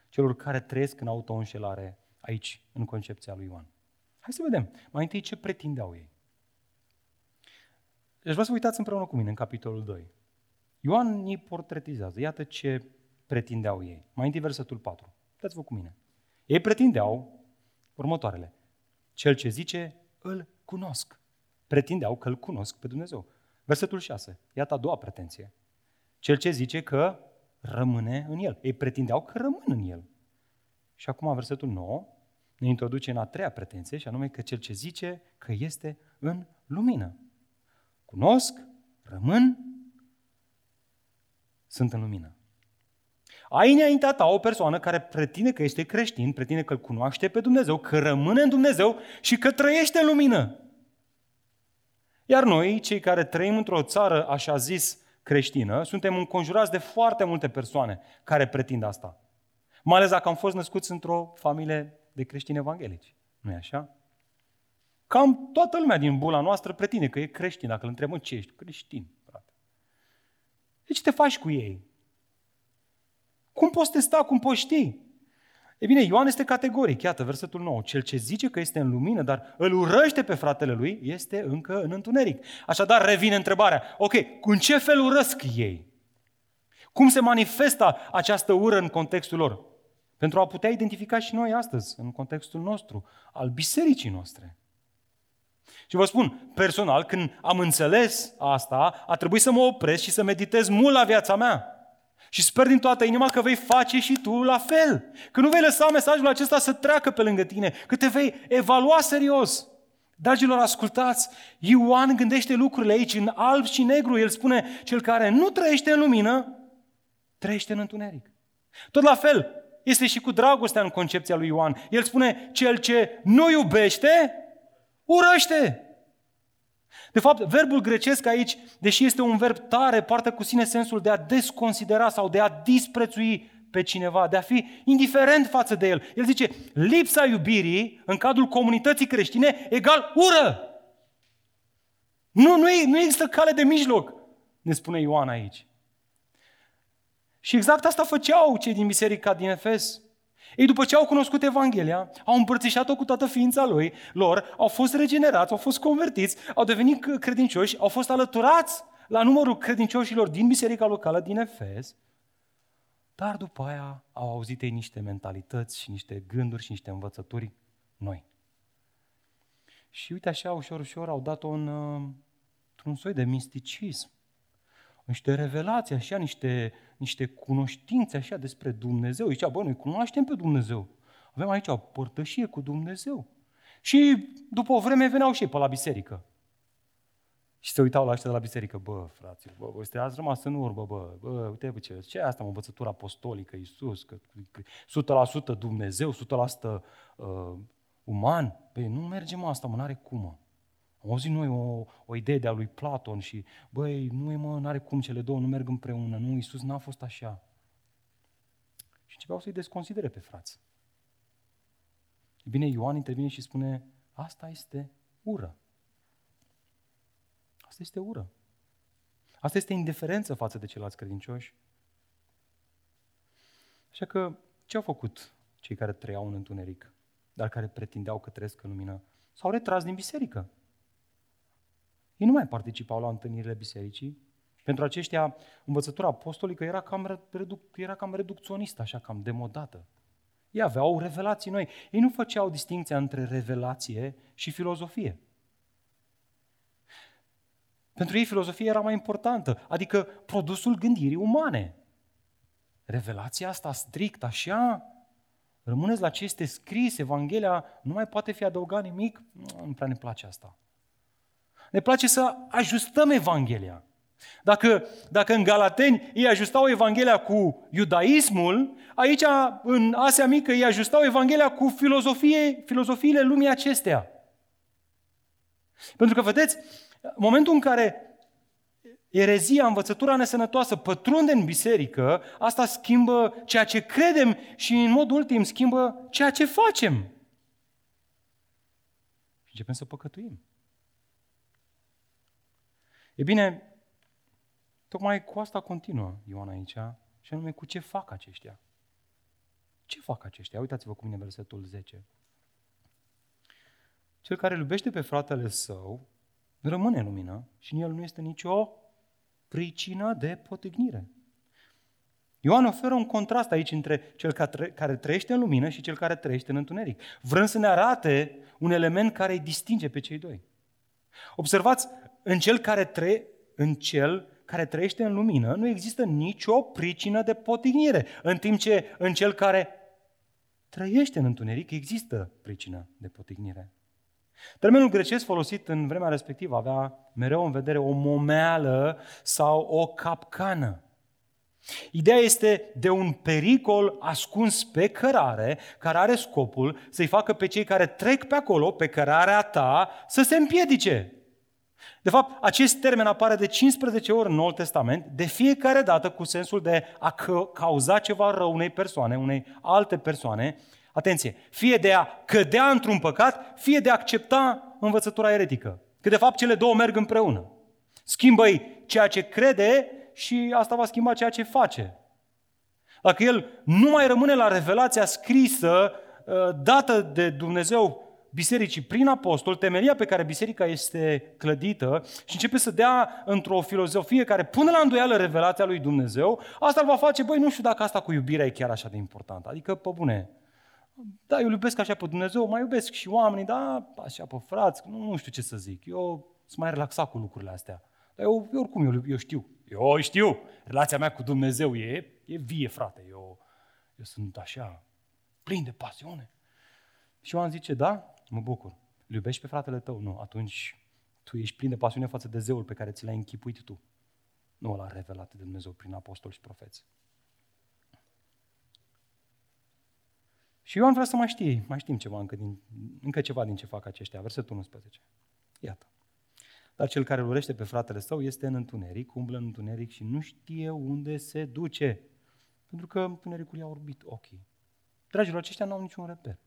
celor care trăiesc în auto-înșelare aici, în concepția lui Ioan. Hai să vedem. Mai întâi ce pretindeau ei. Deci vreau să uitați împreună cu mine în capitolul 2. Ioan îi portretizează. Iată ce pretindeau ei. Mai întâi versetul 4. Uitați-vă cu mine. Ei pretindeau următoarele. Cel ce zice, îl cunosc. Pretindeau că îl cunosc pe Dumnezeu. Versetul 6. Iată a doua pretenție. Cel ce zice că rămâne în el. Ei pretindeau că rămân în el. Și acum versetul 9 ne introduce în a treia pretenție, și anume că cel ce zice că este în lumină. Cunosc, rămân, sunt în lumină. Ai înaintea ta o persoană care pretinde că este creștin, pretinde că îl cunoaște pe Dumnezeu, că rămâne în Dumnezeu și că trăiește în lumină. Iar noi, cei care trăim într-o țară așa zis creștină, suntem înconjurați de foarte multe persoane care pretind asta. Mai ales dacă am fost născuți într-o familie de creștini evanghelici. nu e așa? Cam toată lumea din bula noastră pretinde că e creștin. Dacă îl întrebăm ce ești, creștin, frate. De ce te faci cu ei? Cum poți testa, cum poți ști? E bine, Ioan este categoric. Iată, versetul 9. Cel ce zice că este în lumină, dar îl urăște pe fratele lui, este încă în întuneric. Așadar, revine întrebarea. Ok, cu ce fel urăsc ei? Cum se manifestă această ură în contextul lor? Pentru a putea identifica și noi astăzi, în contextul nostru, al bisericii noastre. Și vă spun, personal, când am înțeles asta, a trebuit să mă opresc și să meditez mult la viața mea. Și sper din toată inima că vei face și tu la fel. Că nu vei lăsa mesajul acesta să treacă pe lângă tine, că te vei evalua serios. Dragilor, ascultați, Ioan gândește lucrurile aici în alb și negru. El spune, cel care nu trăiește în lumină, trăiește în întuneric. Tot la fel, este și cu dragostea în concepția lui Ioan. El spune, cel ce nu iubește, urăște. De fapt, verbul grecesc aici, deși este un verb tare, poartă cu sine sensul de a desconsidera sau de a disprețui pe cineva, de a fi indiferent față de el. El zice, lipsa iubirii în cadrul comunității creștine egal ură. Nu, nu, e, nu există cale de mijloc, ne spune Ioan aici. Și exact asta făceau cei din biserica din Efes. Ei, după ce au cunoscut Evanghelia, au împărțișat-o cu toată ființa lui, lor, au fost regenerați, au fost convertiți, au devenit credincioși, au fost alăturați la numărul credincioșilor din biserica locală din Efes, dar după aia au auzit ei niște mentalități și niște gânduri și niște învățături noi. Și uite așa, ușor, ușor, au dat-o în, uh, într-un soi de misticism niște revelații, așa, niște, niște cunoștințe așa despre Dumnezeu. Zicea, bă, noi cunoaștem pe Dumnezeu. Avem aici o părtășie cu Dumnezeu. Și după o vreme veneau și ei pe la biserică. Și se uitau la ăștia de la biserică, bă, fraților, bă, bă, ați rămas în urmă, bă, bă, uite, bă, ce, ce e asta, mă, învățătura apostolică, Iisus, că, că 100% Dumnezeu, 100% uh, uman? Păi nu mergem asta, mă, n-are cum, mă. Am auzit noi o, o idee de-a lui Platon și, băi, nu e mă, n-are cum, cele două nu merg împreună, nu, Iisus n-a fost așa. Și începeau să-i desconsidere pe frați. E bine, Ioan intervine și spune, asta este ură. Asta este ură. Asta este indiferență față de ceilalți credincioși. Așa că, ce au făcut cei care trăiau în întuneric, dar care pretindeau că trăiesc în lumină? S-au retras din biserică. Ei nu mai participau la întâlnirile bisericii. Pentru aceștia, învățătura apostolică era cam, reduc, era cam reducționistă, așa, cam demodată. Ei aveau revelații noi. Ei nu făceau distinția între revelație și filozofie. Pentru ei filozofia era mai importantă, adică produsul gândirii umane. Revelația asta strict așa, rămâneți la ce este scris, Evanghelia nu mai poate fi adăugat nimic, nu prea ne place asta. Ne place să ajustăm Evanghelia. Dacă, dacă în Galateni ei ajustau Evanghelia cu iudaismul, aici în Asia Mică ei ajustau Evanghelia cu filozofie, filozofiile lumii acestea. Pentru că, vedeți, momentul în care erezia, învățătura nesănătoasă pătrunde în biserică, asta schimbă ceea ce credem și în mod ultim schimbă ceea ce facem. Și începem să păcătuim. E bine, tocmai cu asta continuă Ioan aici, și anume cu ce fac aceștia. Ce fac aceștia? Uitați-vă cu mine versetul 10. Cel care îl iubește pe fratele său rămâne în lumină și în el nu este nicio pricină de potignire. Ioan oferă un contrast aici între cel care trăiește în lumină și cel care trăiește în întuneric. Vrând să ne arate un element care îi distinge pe cei doi. Observați, în cel care, tre- în cel care trăiește în lumină nu există nicio pricină de potignire, în timp ce în cel care trăiește în întuneric există pricină de potignire. Termenul grecesc folosit în vremea respectivă avea mereu în vedere o momeală sau o capcană. Ideea este de un pericol ascuns pe cărare, care are scopul să-i facă pe cei care trec pe acolo, pe cărarea ta, să se împiedice. De fapt, acest termen apare de 15 ori în Noul Testament, de fiecare dată cu sensul de a cauza ceva rău unei persoane, unei alte persoane, atenție, fie de a cădea într-un păcat, fie de a accepta învățătura eretică. Că de fapt cele două merg împreună. Schimbă-i ceea ce crede și asta va schimba ceea ce face. Dacă el nu mai rămâne la revelația scrisă, ă, dată de Dumnezeu bisericii prin apostol, temelia pe care biserica este clădită și începe să dea într-o filozofie care pune la îndoială revelația lui Dumnezeu, asta îl va face, băi, nu știu dacă asta cu iubirea e chiar așa de important. Adică, pe bune, da, eu iubesc așa pe Dumnezeu, mai iubesc și oamenii, da, așa pe frați, nu, nu știu ce să zic. Eu sunt mai relaxat cu lucrurile astea. Dar eu, eu oricum, eu, eu știu. Eu știu. Relația mea cu Dumnezeu e, e vie, frate. Eu, eu sunt așa, plin de pasiune. Și Ioan zice, da, mă bucur. Îl iubești pe fratele tău? Nu. Atunci tu ești plin de pasiune față de zeul pe care ți l-ai închipuit tu. Nu l-a revelat de Dumnezeu prin apostoli și profeți. Și Ioan vrea să mai știe, mai știm ceva încă, din, încă ceva din ce fac aceștia. Versetul 11. Iată. Dar cel care îl urește pe fratele său este în întuneric, umblă în întuneric și nu știe unde se duce. Pentru că întunericul i-a orbit ochii. Dragilor, aceștia nu au niciun reper.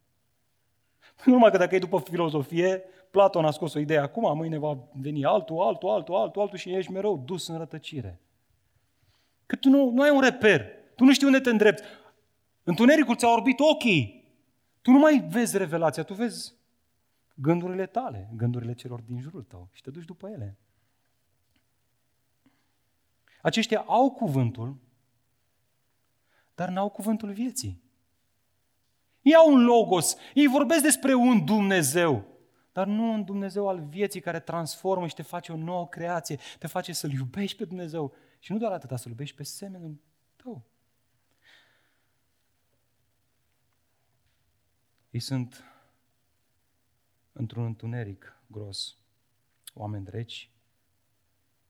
Nu <laughs> numai că dacă e după filozofie, Platon a scos o idee acum, mâine va veni altul, altul, altul, altul, altul și ești mereu dus în rătăcire. Că tu nu, nu ai un reper. Tu nu știi unde te îndrepți. Întunericul ți-a orbit ochii. Tu nu mai vezi revelația, tu vezi gândurile tale, gândurile celor din jurul tău și te duci după ele. Aceștia au cuvântul, dar n-au cuvântul vieții. Ei au un logos, ei vorbesc despre un Dumnezeu, dar nu un Dumnezeu al vieții care transformă și te face o nouă creație, te face să-L iubești pe Dumnezeu. Și nu doar atâta, să-L iubești pe semenul tău. Ei sunt într-un întuneric gros, oameni reci,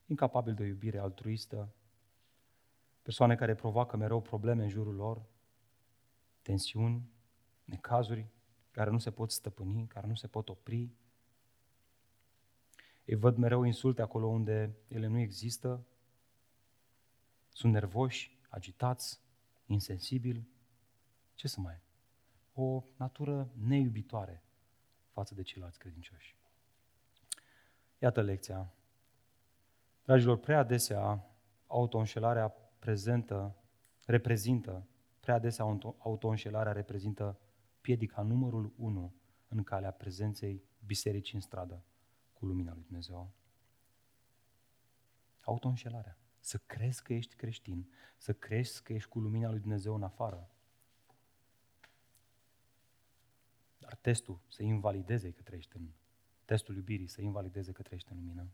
incapabili de o iubire altruistă, persoane care provoacă mereu probleme în jurul lor, tensiuni, necazuri care nu se pot stăpâni, care nu se pot opri. Ei văd mereu insulte acolo unde ele nu există, sunt nervoși, agitați, insensibili. Ce să mai o natură neiubitoare față de ceilalți credincioși. Iată lecția. Dragilor, prea adesea autoînșelarea prezentă, reprezintă, prea adesea autoînșelarea reprezintă piedica numărul unu în calea prezenței bisericii în stradă cu lumina lui Dumnezeu. Autoînșelarea. Să crezi că ești creștin, să crezi că ești cu lumina lui Dumnezeu în afară, Dar testul să invalideze că trăiești în testul iubirii, să invalideze că trăiești în lumină.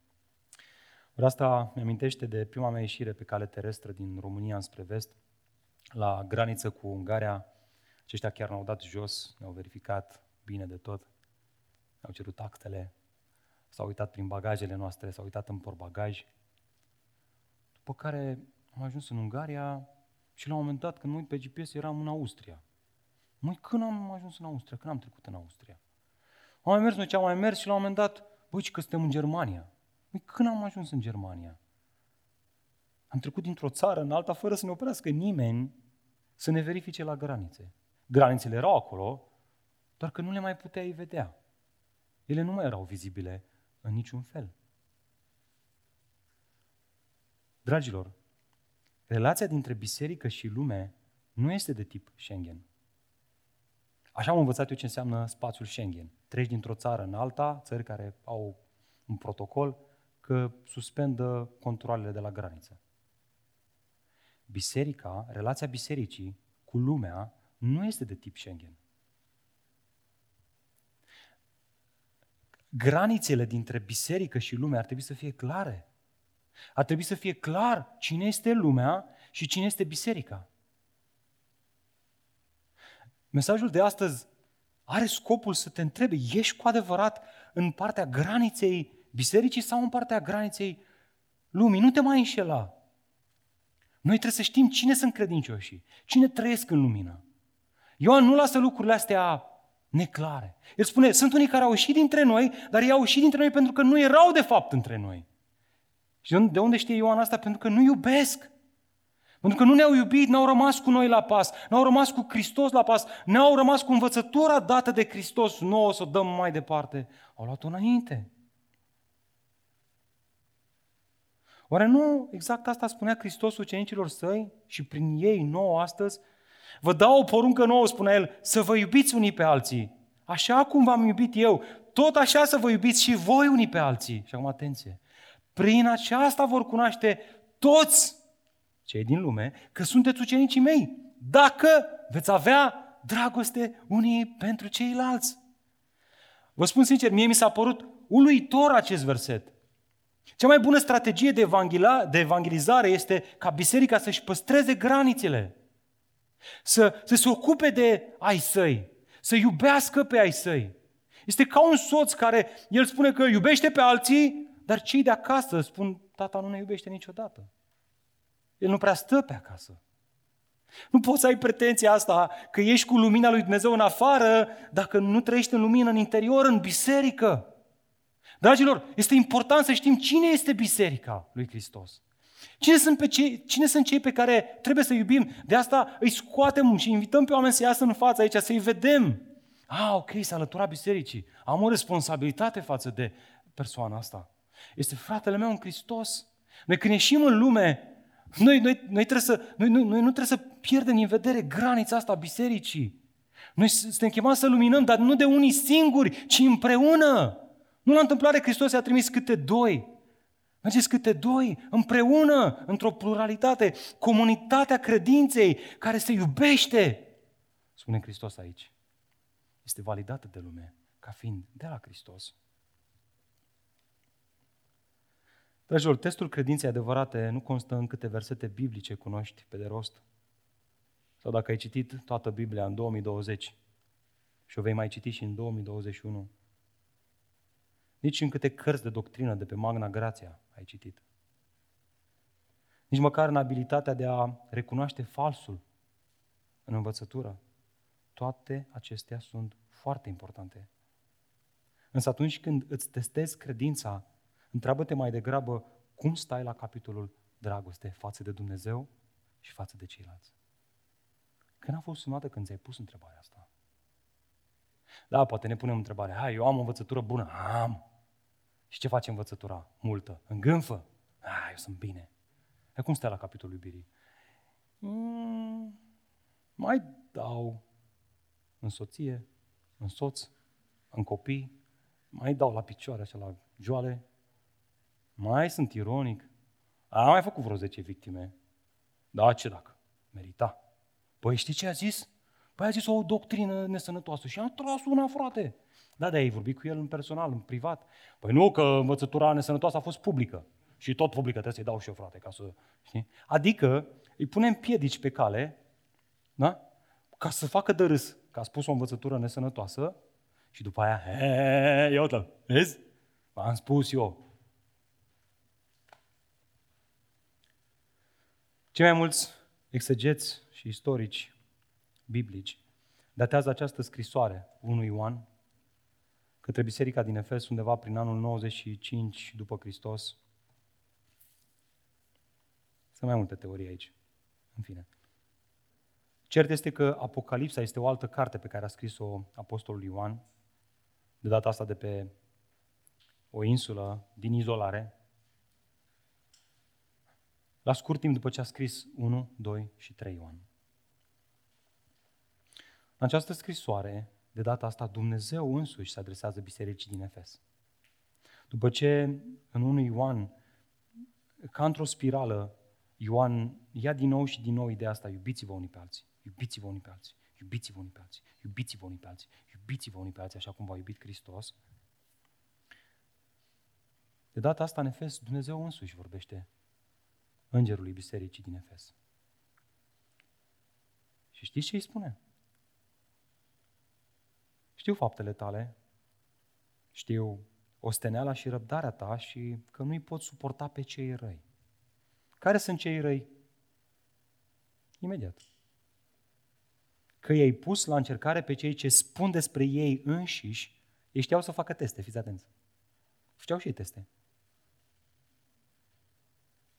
Ori asta mi amintește de prima mea ieșire pe cale terestră din România înspre vest, la graniță cu Ungaria. Aceștia chiar ne-au dat jos, ne-au verificat bine de tot, ne-au cerut actele, s-au uitat prin bagajele noastre, s-au uitat în portbagaj. După care am ajuns în Ungaria și la un moment dat, când mă uit pe GPS, eram în Austria. Măi, când am ajuns în Austria? Când am trecut în Austria? Am mai mers, noi ce am mai mers și la un moment dat, băi, că suntem în Germania. Măi, când am ajuns în Germania? Am trecut dintr-o țară în alta fără să ne oprească nimeni să ne verifice la granițe. Granițele erau acolo, doar că nu le mai puteai vedea. Ele nu mai erau vizibile în niciun fel. Dragilor, relația dintre biserică și lume nu este de tip Schengen. Așa am învățat eu ce înseamnă spațiul Schengen. Treci dintr-o țară în alta, țări care au un protocol, că suspendă controlele de la graniță. Biserica, relația bisericii cu lumea nu este de tip Schengen. Granițele dintre biserică și lume ar trebui să fie clare. Ar trebui să fie clar cine este lumea și cine este biserica. Mesajul de astăzi are scopul să te întrebe, ești cu adevărat în partea graniței bisericii sau în partea graniței lumii? Nu te mai înșela. Noi trebuie să știm cine sunt credincioșii, cine trăiesc în lumină. Ioan nu lasă lucrurile astea neclare. El spune, sunt unii care au ieșit dintre noi, dar ei au ieșit dintre noi pentru că nu erau de fapt între noi. Și de unde știe Ioan asta? Pentru că nu iubesc. Pentru că nu ne-au iubit, n-au rămas cu noi la pas, n-au rămas cu Hristos la pas, n-au rămas cu învățătura dată de Hristos, nouă să o dăm mai departe. Au luat-o înainte. Oare nu exact asta spunea Hristos ucenicilor săi și prin ei nouă astăzi? Vă dau o poruncă nouă, spunea el, să vă iubiți unii pe alții. Așa cum v-am iubit eu, tot așa să vă iubiți și voi unii pe alții. Și acum atenție. Prin aceasta vor cunoaște toți cei din lume că sunteți ucenicii mei. Dacă veți avea dragoste unii pentru ceilalți. Vă spun sincer, mie mi s-a părut uluitor acest verset. Cea mai bună strategie de, de evangelizare este ca biserica să-și păstreze granițele, să, să se ocupe de ai săi, să iubească pe ai săi. Este ca un soț care, el spune că iubește pe alții, dar cei de acasă spun, tata nu ne iubește niciodată. El nu prea stă pe acasă. Nu poți să ai pretenția asta că ești cu lumina lui Dumnezeu în afară dacă nu trăiești în lumină în interior, în biserică. Dragilor, este important să știm cine este biserica lui Hristos. Cine sunt, pe cei, cine sunt cei pe care trebuie să iubim? De asta îi scoatem și invităm pe oameni să iasă în față aici, să-i vedem. Ah, ok, s-a alăturat bisericii. Am o responsabilitate față de persoana asta. Este fratele meu în Hristos. Noi când ieșim în lume, noi, noi, noi, trebuie să, noi, noi, noi nu trebuie să pierdem din vedere granița asta a bisericii. Noi suntem chemați să luminăm, dar nu de unii singuri, ci împreună. Nu la întâmplare Hristos i-a trimis câte doi. Mergeți câte doi, împreună, într-o pluralitate, comunitatea credinței care se iubește, spune Hristos aici. Este validată de lume ca fiind de la Hristos. Dragilor, testul credinței adevărate nu constă în câte versete biblice cunoști pe de rost. Sau dacă ai citit toată Biblia în 2020 și o vei mai citi și în 2021, nici în câte cărți de doctrină de pe Magna Grația ai citit. Nici măcar în abilitatea de a recunoaște falsul în învățătură. Toate acestea sunt foarte importante. Însă atunci când îți testezi credința, întreabă-te mai degrabă cum stai la capitolul dragoste față de Dumnezeu și față de ceilalți. Când a fost sunată când ți-ai pus întrebarea asta? Da, poate ne punem întrebarea, hai, eu am o învățătură bună. Am. Și ce face învățătura? Multă. Îngânfă. Ah, eu sunt bine. E cum stai la capitolul iubirii? Mm, mai dau în soție, în soț, în copii, mai dau la picioare, așa la joale, mai sunt ironic. Am mai făcut vreo 10 victime. Da, ce dacă? Merita. Păi știi ce a zis? Păi a zis o doctrină nesănătoasă și am tras una, frate. Da, de ai vorbit cu el în personal, în privat. Păi nu, că învățătura nesănătoasă a fost publică. și tot publică trebuie să-i dau și eu, frate, ca să... Știi? Adică îi punem piedici pe cale, da? Ca să facă de râs, că a spus o învățătură nesănătoasă și după aia, he, ia uite vezi? V-am spus eu. Cei mai mulți exegeți și istorici biblici datează această scrisoare 1 Ioan către biserica din Efes undeva prin anul 95 după Hristos. Sunt mai multe teorii aici. În fine. Cert este că Apocalipsa este o altă carte pe care a scris-o Apostolul Ioan, de data asta de pe o insulă din izolare, la scurt timp după ce a scris 1, 2 și 3 Ioan. În această scrisoare, de data asta, Dumnezeu însuși se adresează bisericii din Efes. După ce în 1 Ioan, ca într-o spirală, Ioan ia din nou și din nou ideea asta, iubiți-vă unii pe alții, iubiți-vă unii pe alții, iubiți-vă unii pe alții, iubiți-vă unii pe alții, iubiți-vă unii pe alții, așa cum v-a iubit Hristos. De data asta, în Efes, Dumnezeu însuși vorbește îngerului bisericii din Efes. Și știți ce îi spune? Știu faptele tale, știu osteneala și răbdarea ta și că nu-i pot suporta pe cei răi. Care sunt cei răi? Imediat. Că i-ai pus la încercare pe cei ce spun despre ei înșiși, ei știau să facă teste, fiți atenți. Știau și ei teste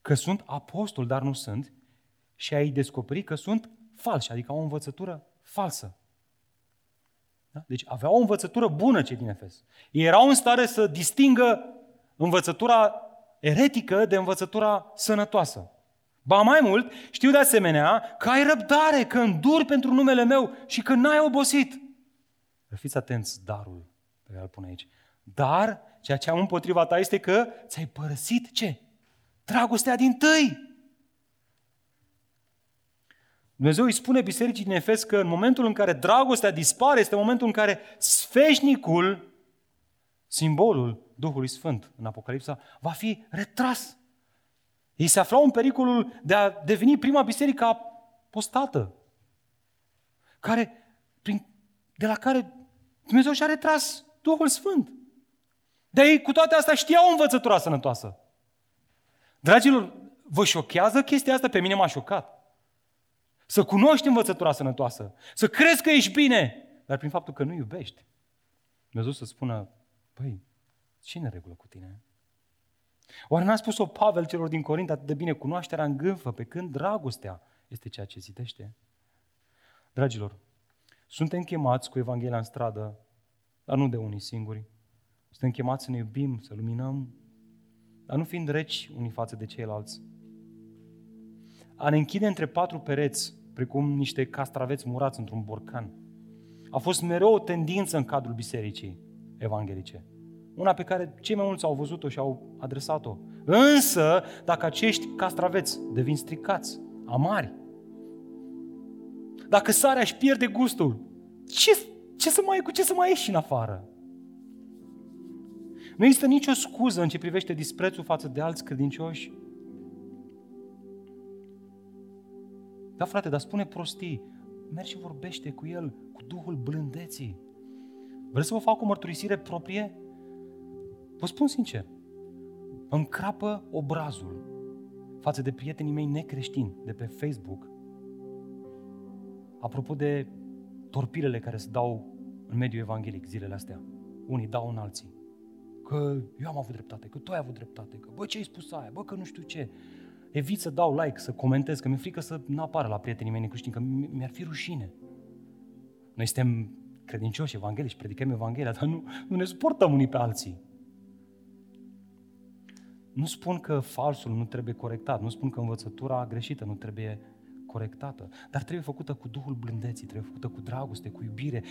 că sunt apostoli, dar nu sunt, și ai descoperi că sunt falși, adică au o învățătură falsă. Da? Deci aveau o învățătură bună cei din Efes. Ei erau în stare să distingă învățătura eretică de învățătura sănătoasă. Ba mai mult, știu de asemenea că ai răbdare, că înduri pentru numele meu și că n-ai obosit. Fiți atenți darul pe care îl pun aici. Dar ceea ce am împotriva ta este că ți-ai părăsit ce? Dragostea din tâi. Dumnezeu îi spune bisericii din Efes că în momentul în care dragostea dispare, este momentul în care sfeșnicul, simbolul Duhului Sfânt în Apocalipsa, va fi retras. Ei se aflau în pericolul de a deveni prima biserică apostată, care, prin, de la care Dumnezeu și-a retras Duhul Sfânt. Dar ei cu toate astea știau învățătura sănătoasă. Dragilor, vă șochează chestia asta? Pe mine m-a șocat. Să cunoști învățătura sănătoasă, să crezi că ești bine, dar prin faptul că nu iubești. Dumnezeu să spună, păi, ce în regulă cu tine? Oare n-a spus-o Pavel celor din Corint atât de bine, cunoașterea îngânfă, pe când dragostea este ceea ce zidește? Dragilor, suntem chemați cu Evanghelia în stradă, dar nu de unii singuri. Suntem chemați să ne iubim, să luminăm dar nu fiind reci unii față de ceilalți. A ne închide între patru pereți, precum niște castraveți murați într-un borcan, a fost mereu o tendință în cadrul bisericii evanghelice. Una pe care cei mai mulți au văzut-o și au adresat-o. Însă, dacă acești castraveți devin stricați, amari, dacă sarea își pierde gustul, ce, ce să mai, cu ce să mai ieși în afară? Nu există nicio scuză în ce privește disprețul față de alți credincioși. Da, frate, dar spune prostii. Mergi și vorbește cu el, cu Duhul blândeții. Vreți să vă fac o mărturisire proprie? Vă spun sincer, îmi crapă obrazul față de prietenii mei necreștini de pe Facebook, apropo de torpilele care se dau în mediul evanghelic zilele astea. Unii dau în alții că eu am avut dreptate, că tu ai avut dreptate, că bă, ce ai spus aia, bă, că nu știu ce. Evit să dau like, să comentez, că mi-e frică să nu apară la prietenii mei necreștini, că mi-ar fi rușine. Noi suntem credincioși, evanghelici, predicăm Evanghelia, dar nu, nu ne suportăm unii pe alții. Nu spun că falsul nu trebuie corectat, nu spun că învățătura greșită nu trebuie corectată, dar trebuie făcută cu Duhul blândeții, trebuie făcută cu dragoste, cu iubire,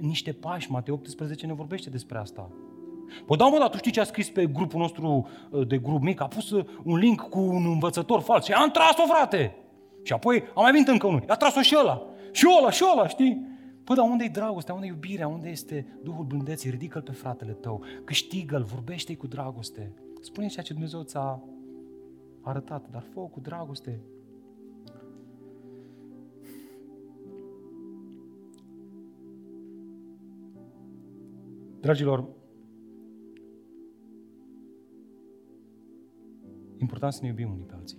niște pași, Matei 18 ne vorbește despre asta. Păi da, mă, dar tu știi ce a scris pe grupul nostru uh, de grup mic? A pus uh, un link cu un învățător fals și am tras-o, frate! Și apoi am mai venit încă unul. I-a tras-o și ăla. Și ăla, și ăla, știi? Păi, dar unde e dragostea, unde e iubirea, unde este Duhul blândeții? Ridică-l pe fratele tău, câștigă-l, vorbește-i cu dragoste. Spune ceea ce Dumnezeu ți-a arătat, dar fă cu dragoste. Dragilor, important să ne iubim unii pe alții.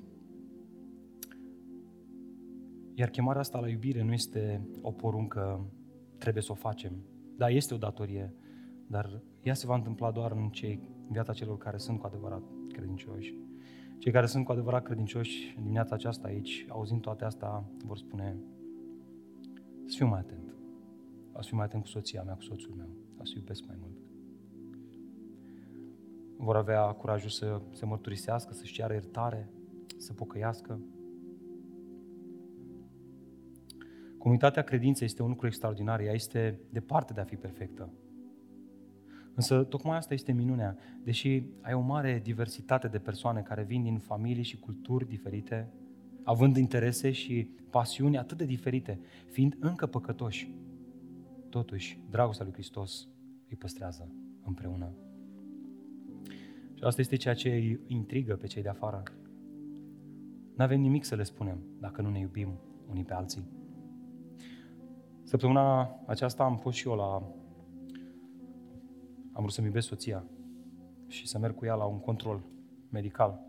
Iar chemarea asta la iubire nu este o poruncă, trebuie să o facem. Da, este o datorie, dar ea se va întâmpla doar în, cei, în viața celor care sunt cu adevărat credincioși. Cei care sunt cu adevărat credincioși în dimineața aceasta aici, auzind toate astea, vor spune să fiu mai atent. O să fiu mai atent cu soția mea, cu soțul meu. O să iubesc mai mult. Vor avea curajul să se mărturisească, să-și ceară iertare, să pocăiască. Comunitatea credinței este un lucru extraordinar, ea este departe de a fi perfectă. Însă tocmai asta este minunea. Deși ai o mare diversitate de persoane care vin din familii și culturi diferite, având interese și pasiuni atât de diferite, fiind încă păcătoși, totuși, dragostea lui Hristos îi păstrează împreună. Și asta este ceea ce îi intrigă pe cei de afară. Nu avem nimic să le spunem dacă nu ne iubim unii pe alții. Săptămâna aceasta am fost și eu la... Am vrut să-mi iubesc soția și să merg cu ea la un control medical.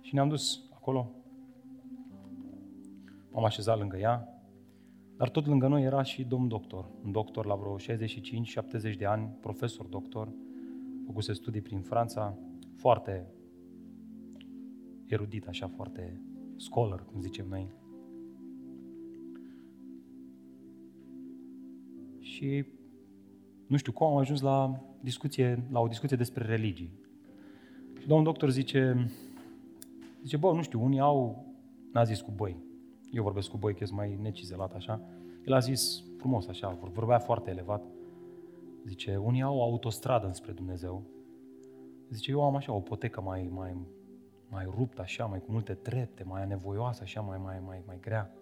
Și ne-am dus acolo. M-am așezat lângă ea, dar tot lângă noi era și domn doctor, un doctor la vreo 65-70 de ani, profesor doctor, făcuse studii prin Franța, foarte erudit, așa, foarte scholar, cum zicem noi. Și nu știu cum am ajuns la, discuție, la o discuție despre religii. Și domnul doctor zice, zice, bă, nu știu, unii au, n-a zis cu băi, eu vorbesc cu băi, că sunt mai necizelat așa, el a zis frumos așa, vorbea foarte elevat, zice, unii au autostradă înspre Dumnezeu, zice, eu am așa o potecă mai, mai, mai ruptă așa, mai cu multe trepte, mai anevoioasă așa, mai, mai, mai, mai grea.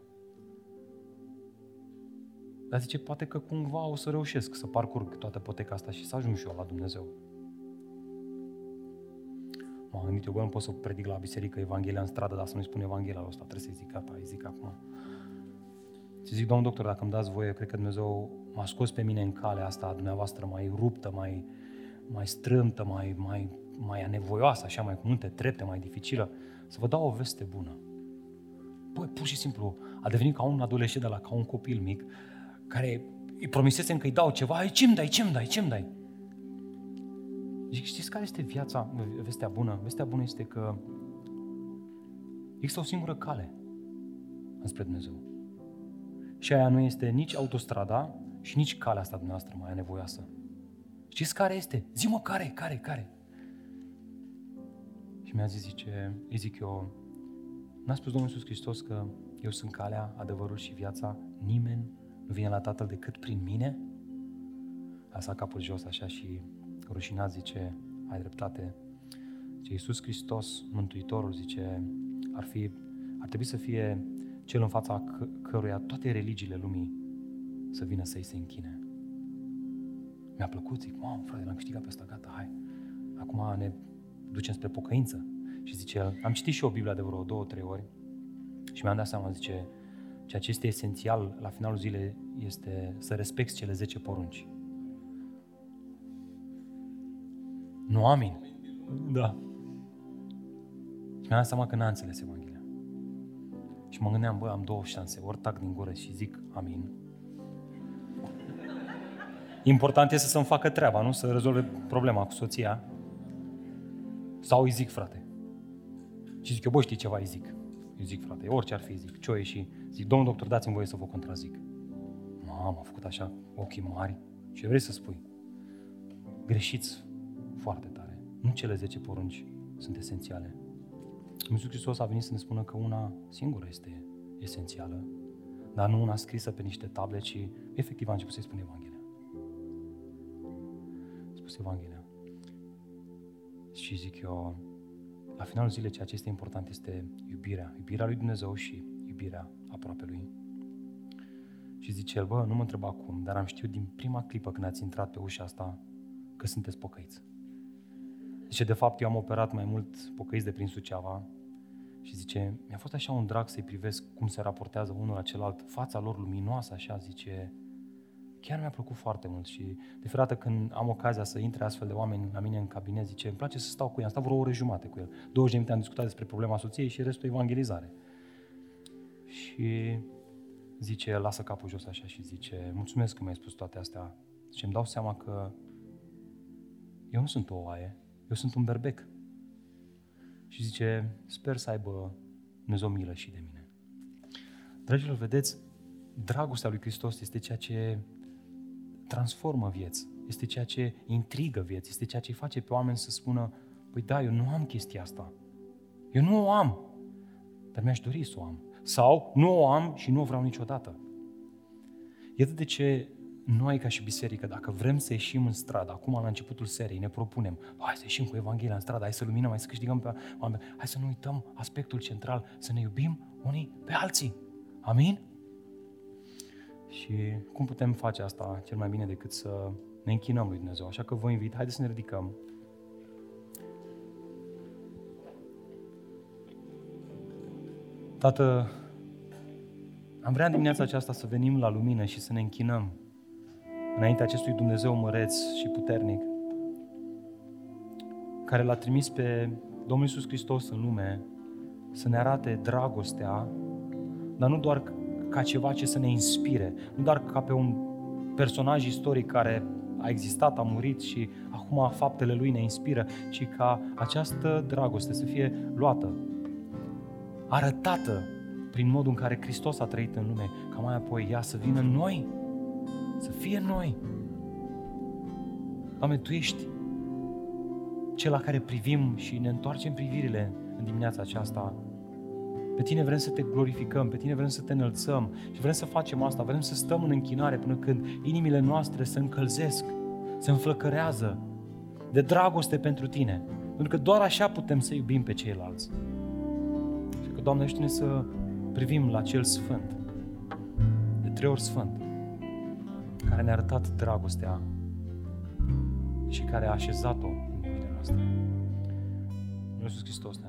Dar zice, poate că cumva o să reușesc să parcurg toată poteca asta și să ajung și eu la Dumnezeu. M-am gândit, eu bă, nu pot să predic la biserică Evanghelia în stradă, dar să nu-i spun Evanghelia ăsta, trebuie să-i zic gata, îi zic acum. Și zic, domnul doctor, dacă îmi dați voie, cred că Dumnezeu m-a scos pe mine în calea asta a dumneavoastră mai ruptă, mai, mai strâmtă, mai, mai, mai anevoioasă, așa, mai cu multe trepte, mai dificilă, să vă dau o veste bună. Păi, pur și simplu, a devenit ca un adolescent de la, ca un copil mic, care îi promisesem că îi dau ceva, ce-mi dai, ce-mi dai, ce-mi dai? Zic, știți care este viața, vestea bună? Vestea bună este că există o singură cale înspre Dumnezeu. Și aia nu este nici autostrada și nici calea asta dumneavoastră mai nevoioasă. Știți care este? Zi-mă care, care, care? Și mi-a zis, zice, îi zic eu, n-a spus Domnul Iisus Hristos că eu sunt calea, adevărul și viața, nimeni nu vine la Tatăl decât prin mine? A lăsat capul jos așa și rușinat zice, ai dreptate. Zice, Iisus Hristos, Mântuitorul, zice, ar, fi, ar trebui să fie cel în fața c- căruia toate religiile lumii să vină să-i se închine. Mi-a plăcut, zic, mamă, frate, l-am câștigat pe ăsta, gata, hai. Acum ne ducem spre pocăință. Și zice, am citit și o Biblia de vreo două, trei ori și mi-am dat seama, zice, ceea ce este esențial la finalul zilei este să respecti cele 10 porunci. Nu, amin. Da. Și mi-am dat seama că n-a înțeles Evanghelia. Și mă gândeam, bă, am două șanse, ori tac din gură și zic amin. Important este să-mi facă treaba, nu? Să rezolve problema cu soția. Sau îi zic, frate. Și zic eu, bă, știi ceva, îi zic. Îi zic, frate, orice ar fi, zic, ce e și zic, domnul doctor, dați-mi voie să vă contrazic. Mamă, a făcut așa, ochii mari. Ce vrei să spui? Greșiți foarte tare. Nu cele 10 porunci sunt esențiale. Iisus Hristos a venit să ne spună că una singură este esențială, dar nu una scrisă pe niște table, ci efectiv a început să-i spun Evanghelia. A spus Evanghelia. Și zic eu, la finalul zilei, ceea ce este important este iubirea. Iubirea lui Dumnezeu și iubirea aproape lui. Și zice el, bă, nu mă întreba acum, dar am știut din prima clipă când ați intrat pe ușa asta că sunteți pocăiți. Zice, de fapt, eu am operat mai mult pocăiți de prin Suceava și zice, mi-a fost așa un drag să-i privesc cum se raportează unul la celălalt, fața lor luminoasă, așa, zice, chiar mi-a plăcut foarte mult și de fiecare dată când am ocazia să intre astfel de oameni la mine în cabinet, zice, îmi place să stau cu el, am stat vreo oră jumate cu el. 20 de minute am discutat despre problema soției și restul evangelizare. Și zice, lasă capul jos așa și zice, mulțumesc că mi-ai spus toate astea. Și îmi dau seama că eu nu sunt o oaie, eu sunt un berbec. Și zice, sper să aibă Dumnezeu milă și de mine. Dragilor, vedeți, dragostea lui Hristos este ceea ce transformă vieți, este ceea ce intrigă vieți, este ceea ce îi face pe oameni să spună, păi da, eu nu am chestia asta. Eu nu o am, dar mi-aș dori să o am. Sau nu o am și nu o vreau niciodată. Iată de ce noi ca și biserică, dacă vrem să ieșim în stradă, acum la începutul serii, ne propunem, hai să ieșim cu Evanghelia în stradă, hai să luminăm, hai să câștigăm pe oameni, hai să nu uităm aspectul central, să ne iubim unii pe alții. Amin? Și cum putem face asta cel mai bine decât să ne închinăm lui Dumnezeu? Așa că vă invit, haideți să ne ridicăm. Tată, am vrea în dimineața aceasta să venim la lumină și să ne închinăm înaintea acestui Dumnezeu măreț și puternic, care l-a trimis pe Domnul Iisus Hristos în lume să ne arate dragostea, dar nu doar ca ceva ce să ne inspire, nu doar ca pe un personaj istoric care a existat, a murit și acum faptele lui ne inspiră, ci ca această dragoste să fie luată, arătată prin modul în care Hristos a trăit în lume, ca mai apoi ea să vină în noi, să fie în noi. Doamne, Tu ești cel la care privim și ne întoarcem privirile în dimineața aceasta pe tine vrem să te glorificăm, pe tine vrem să te înălțăm și vrem să facem asta, vrem să stăm în închinare până când inimile noastre se încălzesc, se înflăcărează de dragoste pentru tine. Pentru că doar așa putem să iubim pe ceilalți. Și că, Doamne, ne să privim la cel Sfânt, de trei ori Sfânt, care ne-a arătat dragostea și care a așezat-o în inimile noastre. Iisus Hristos ne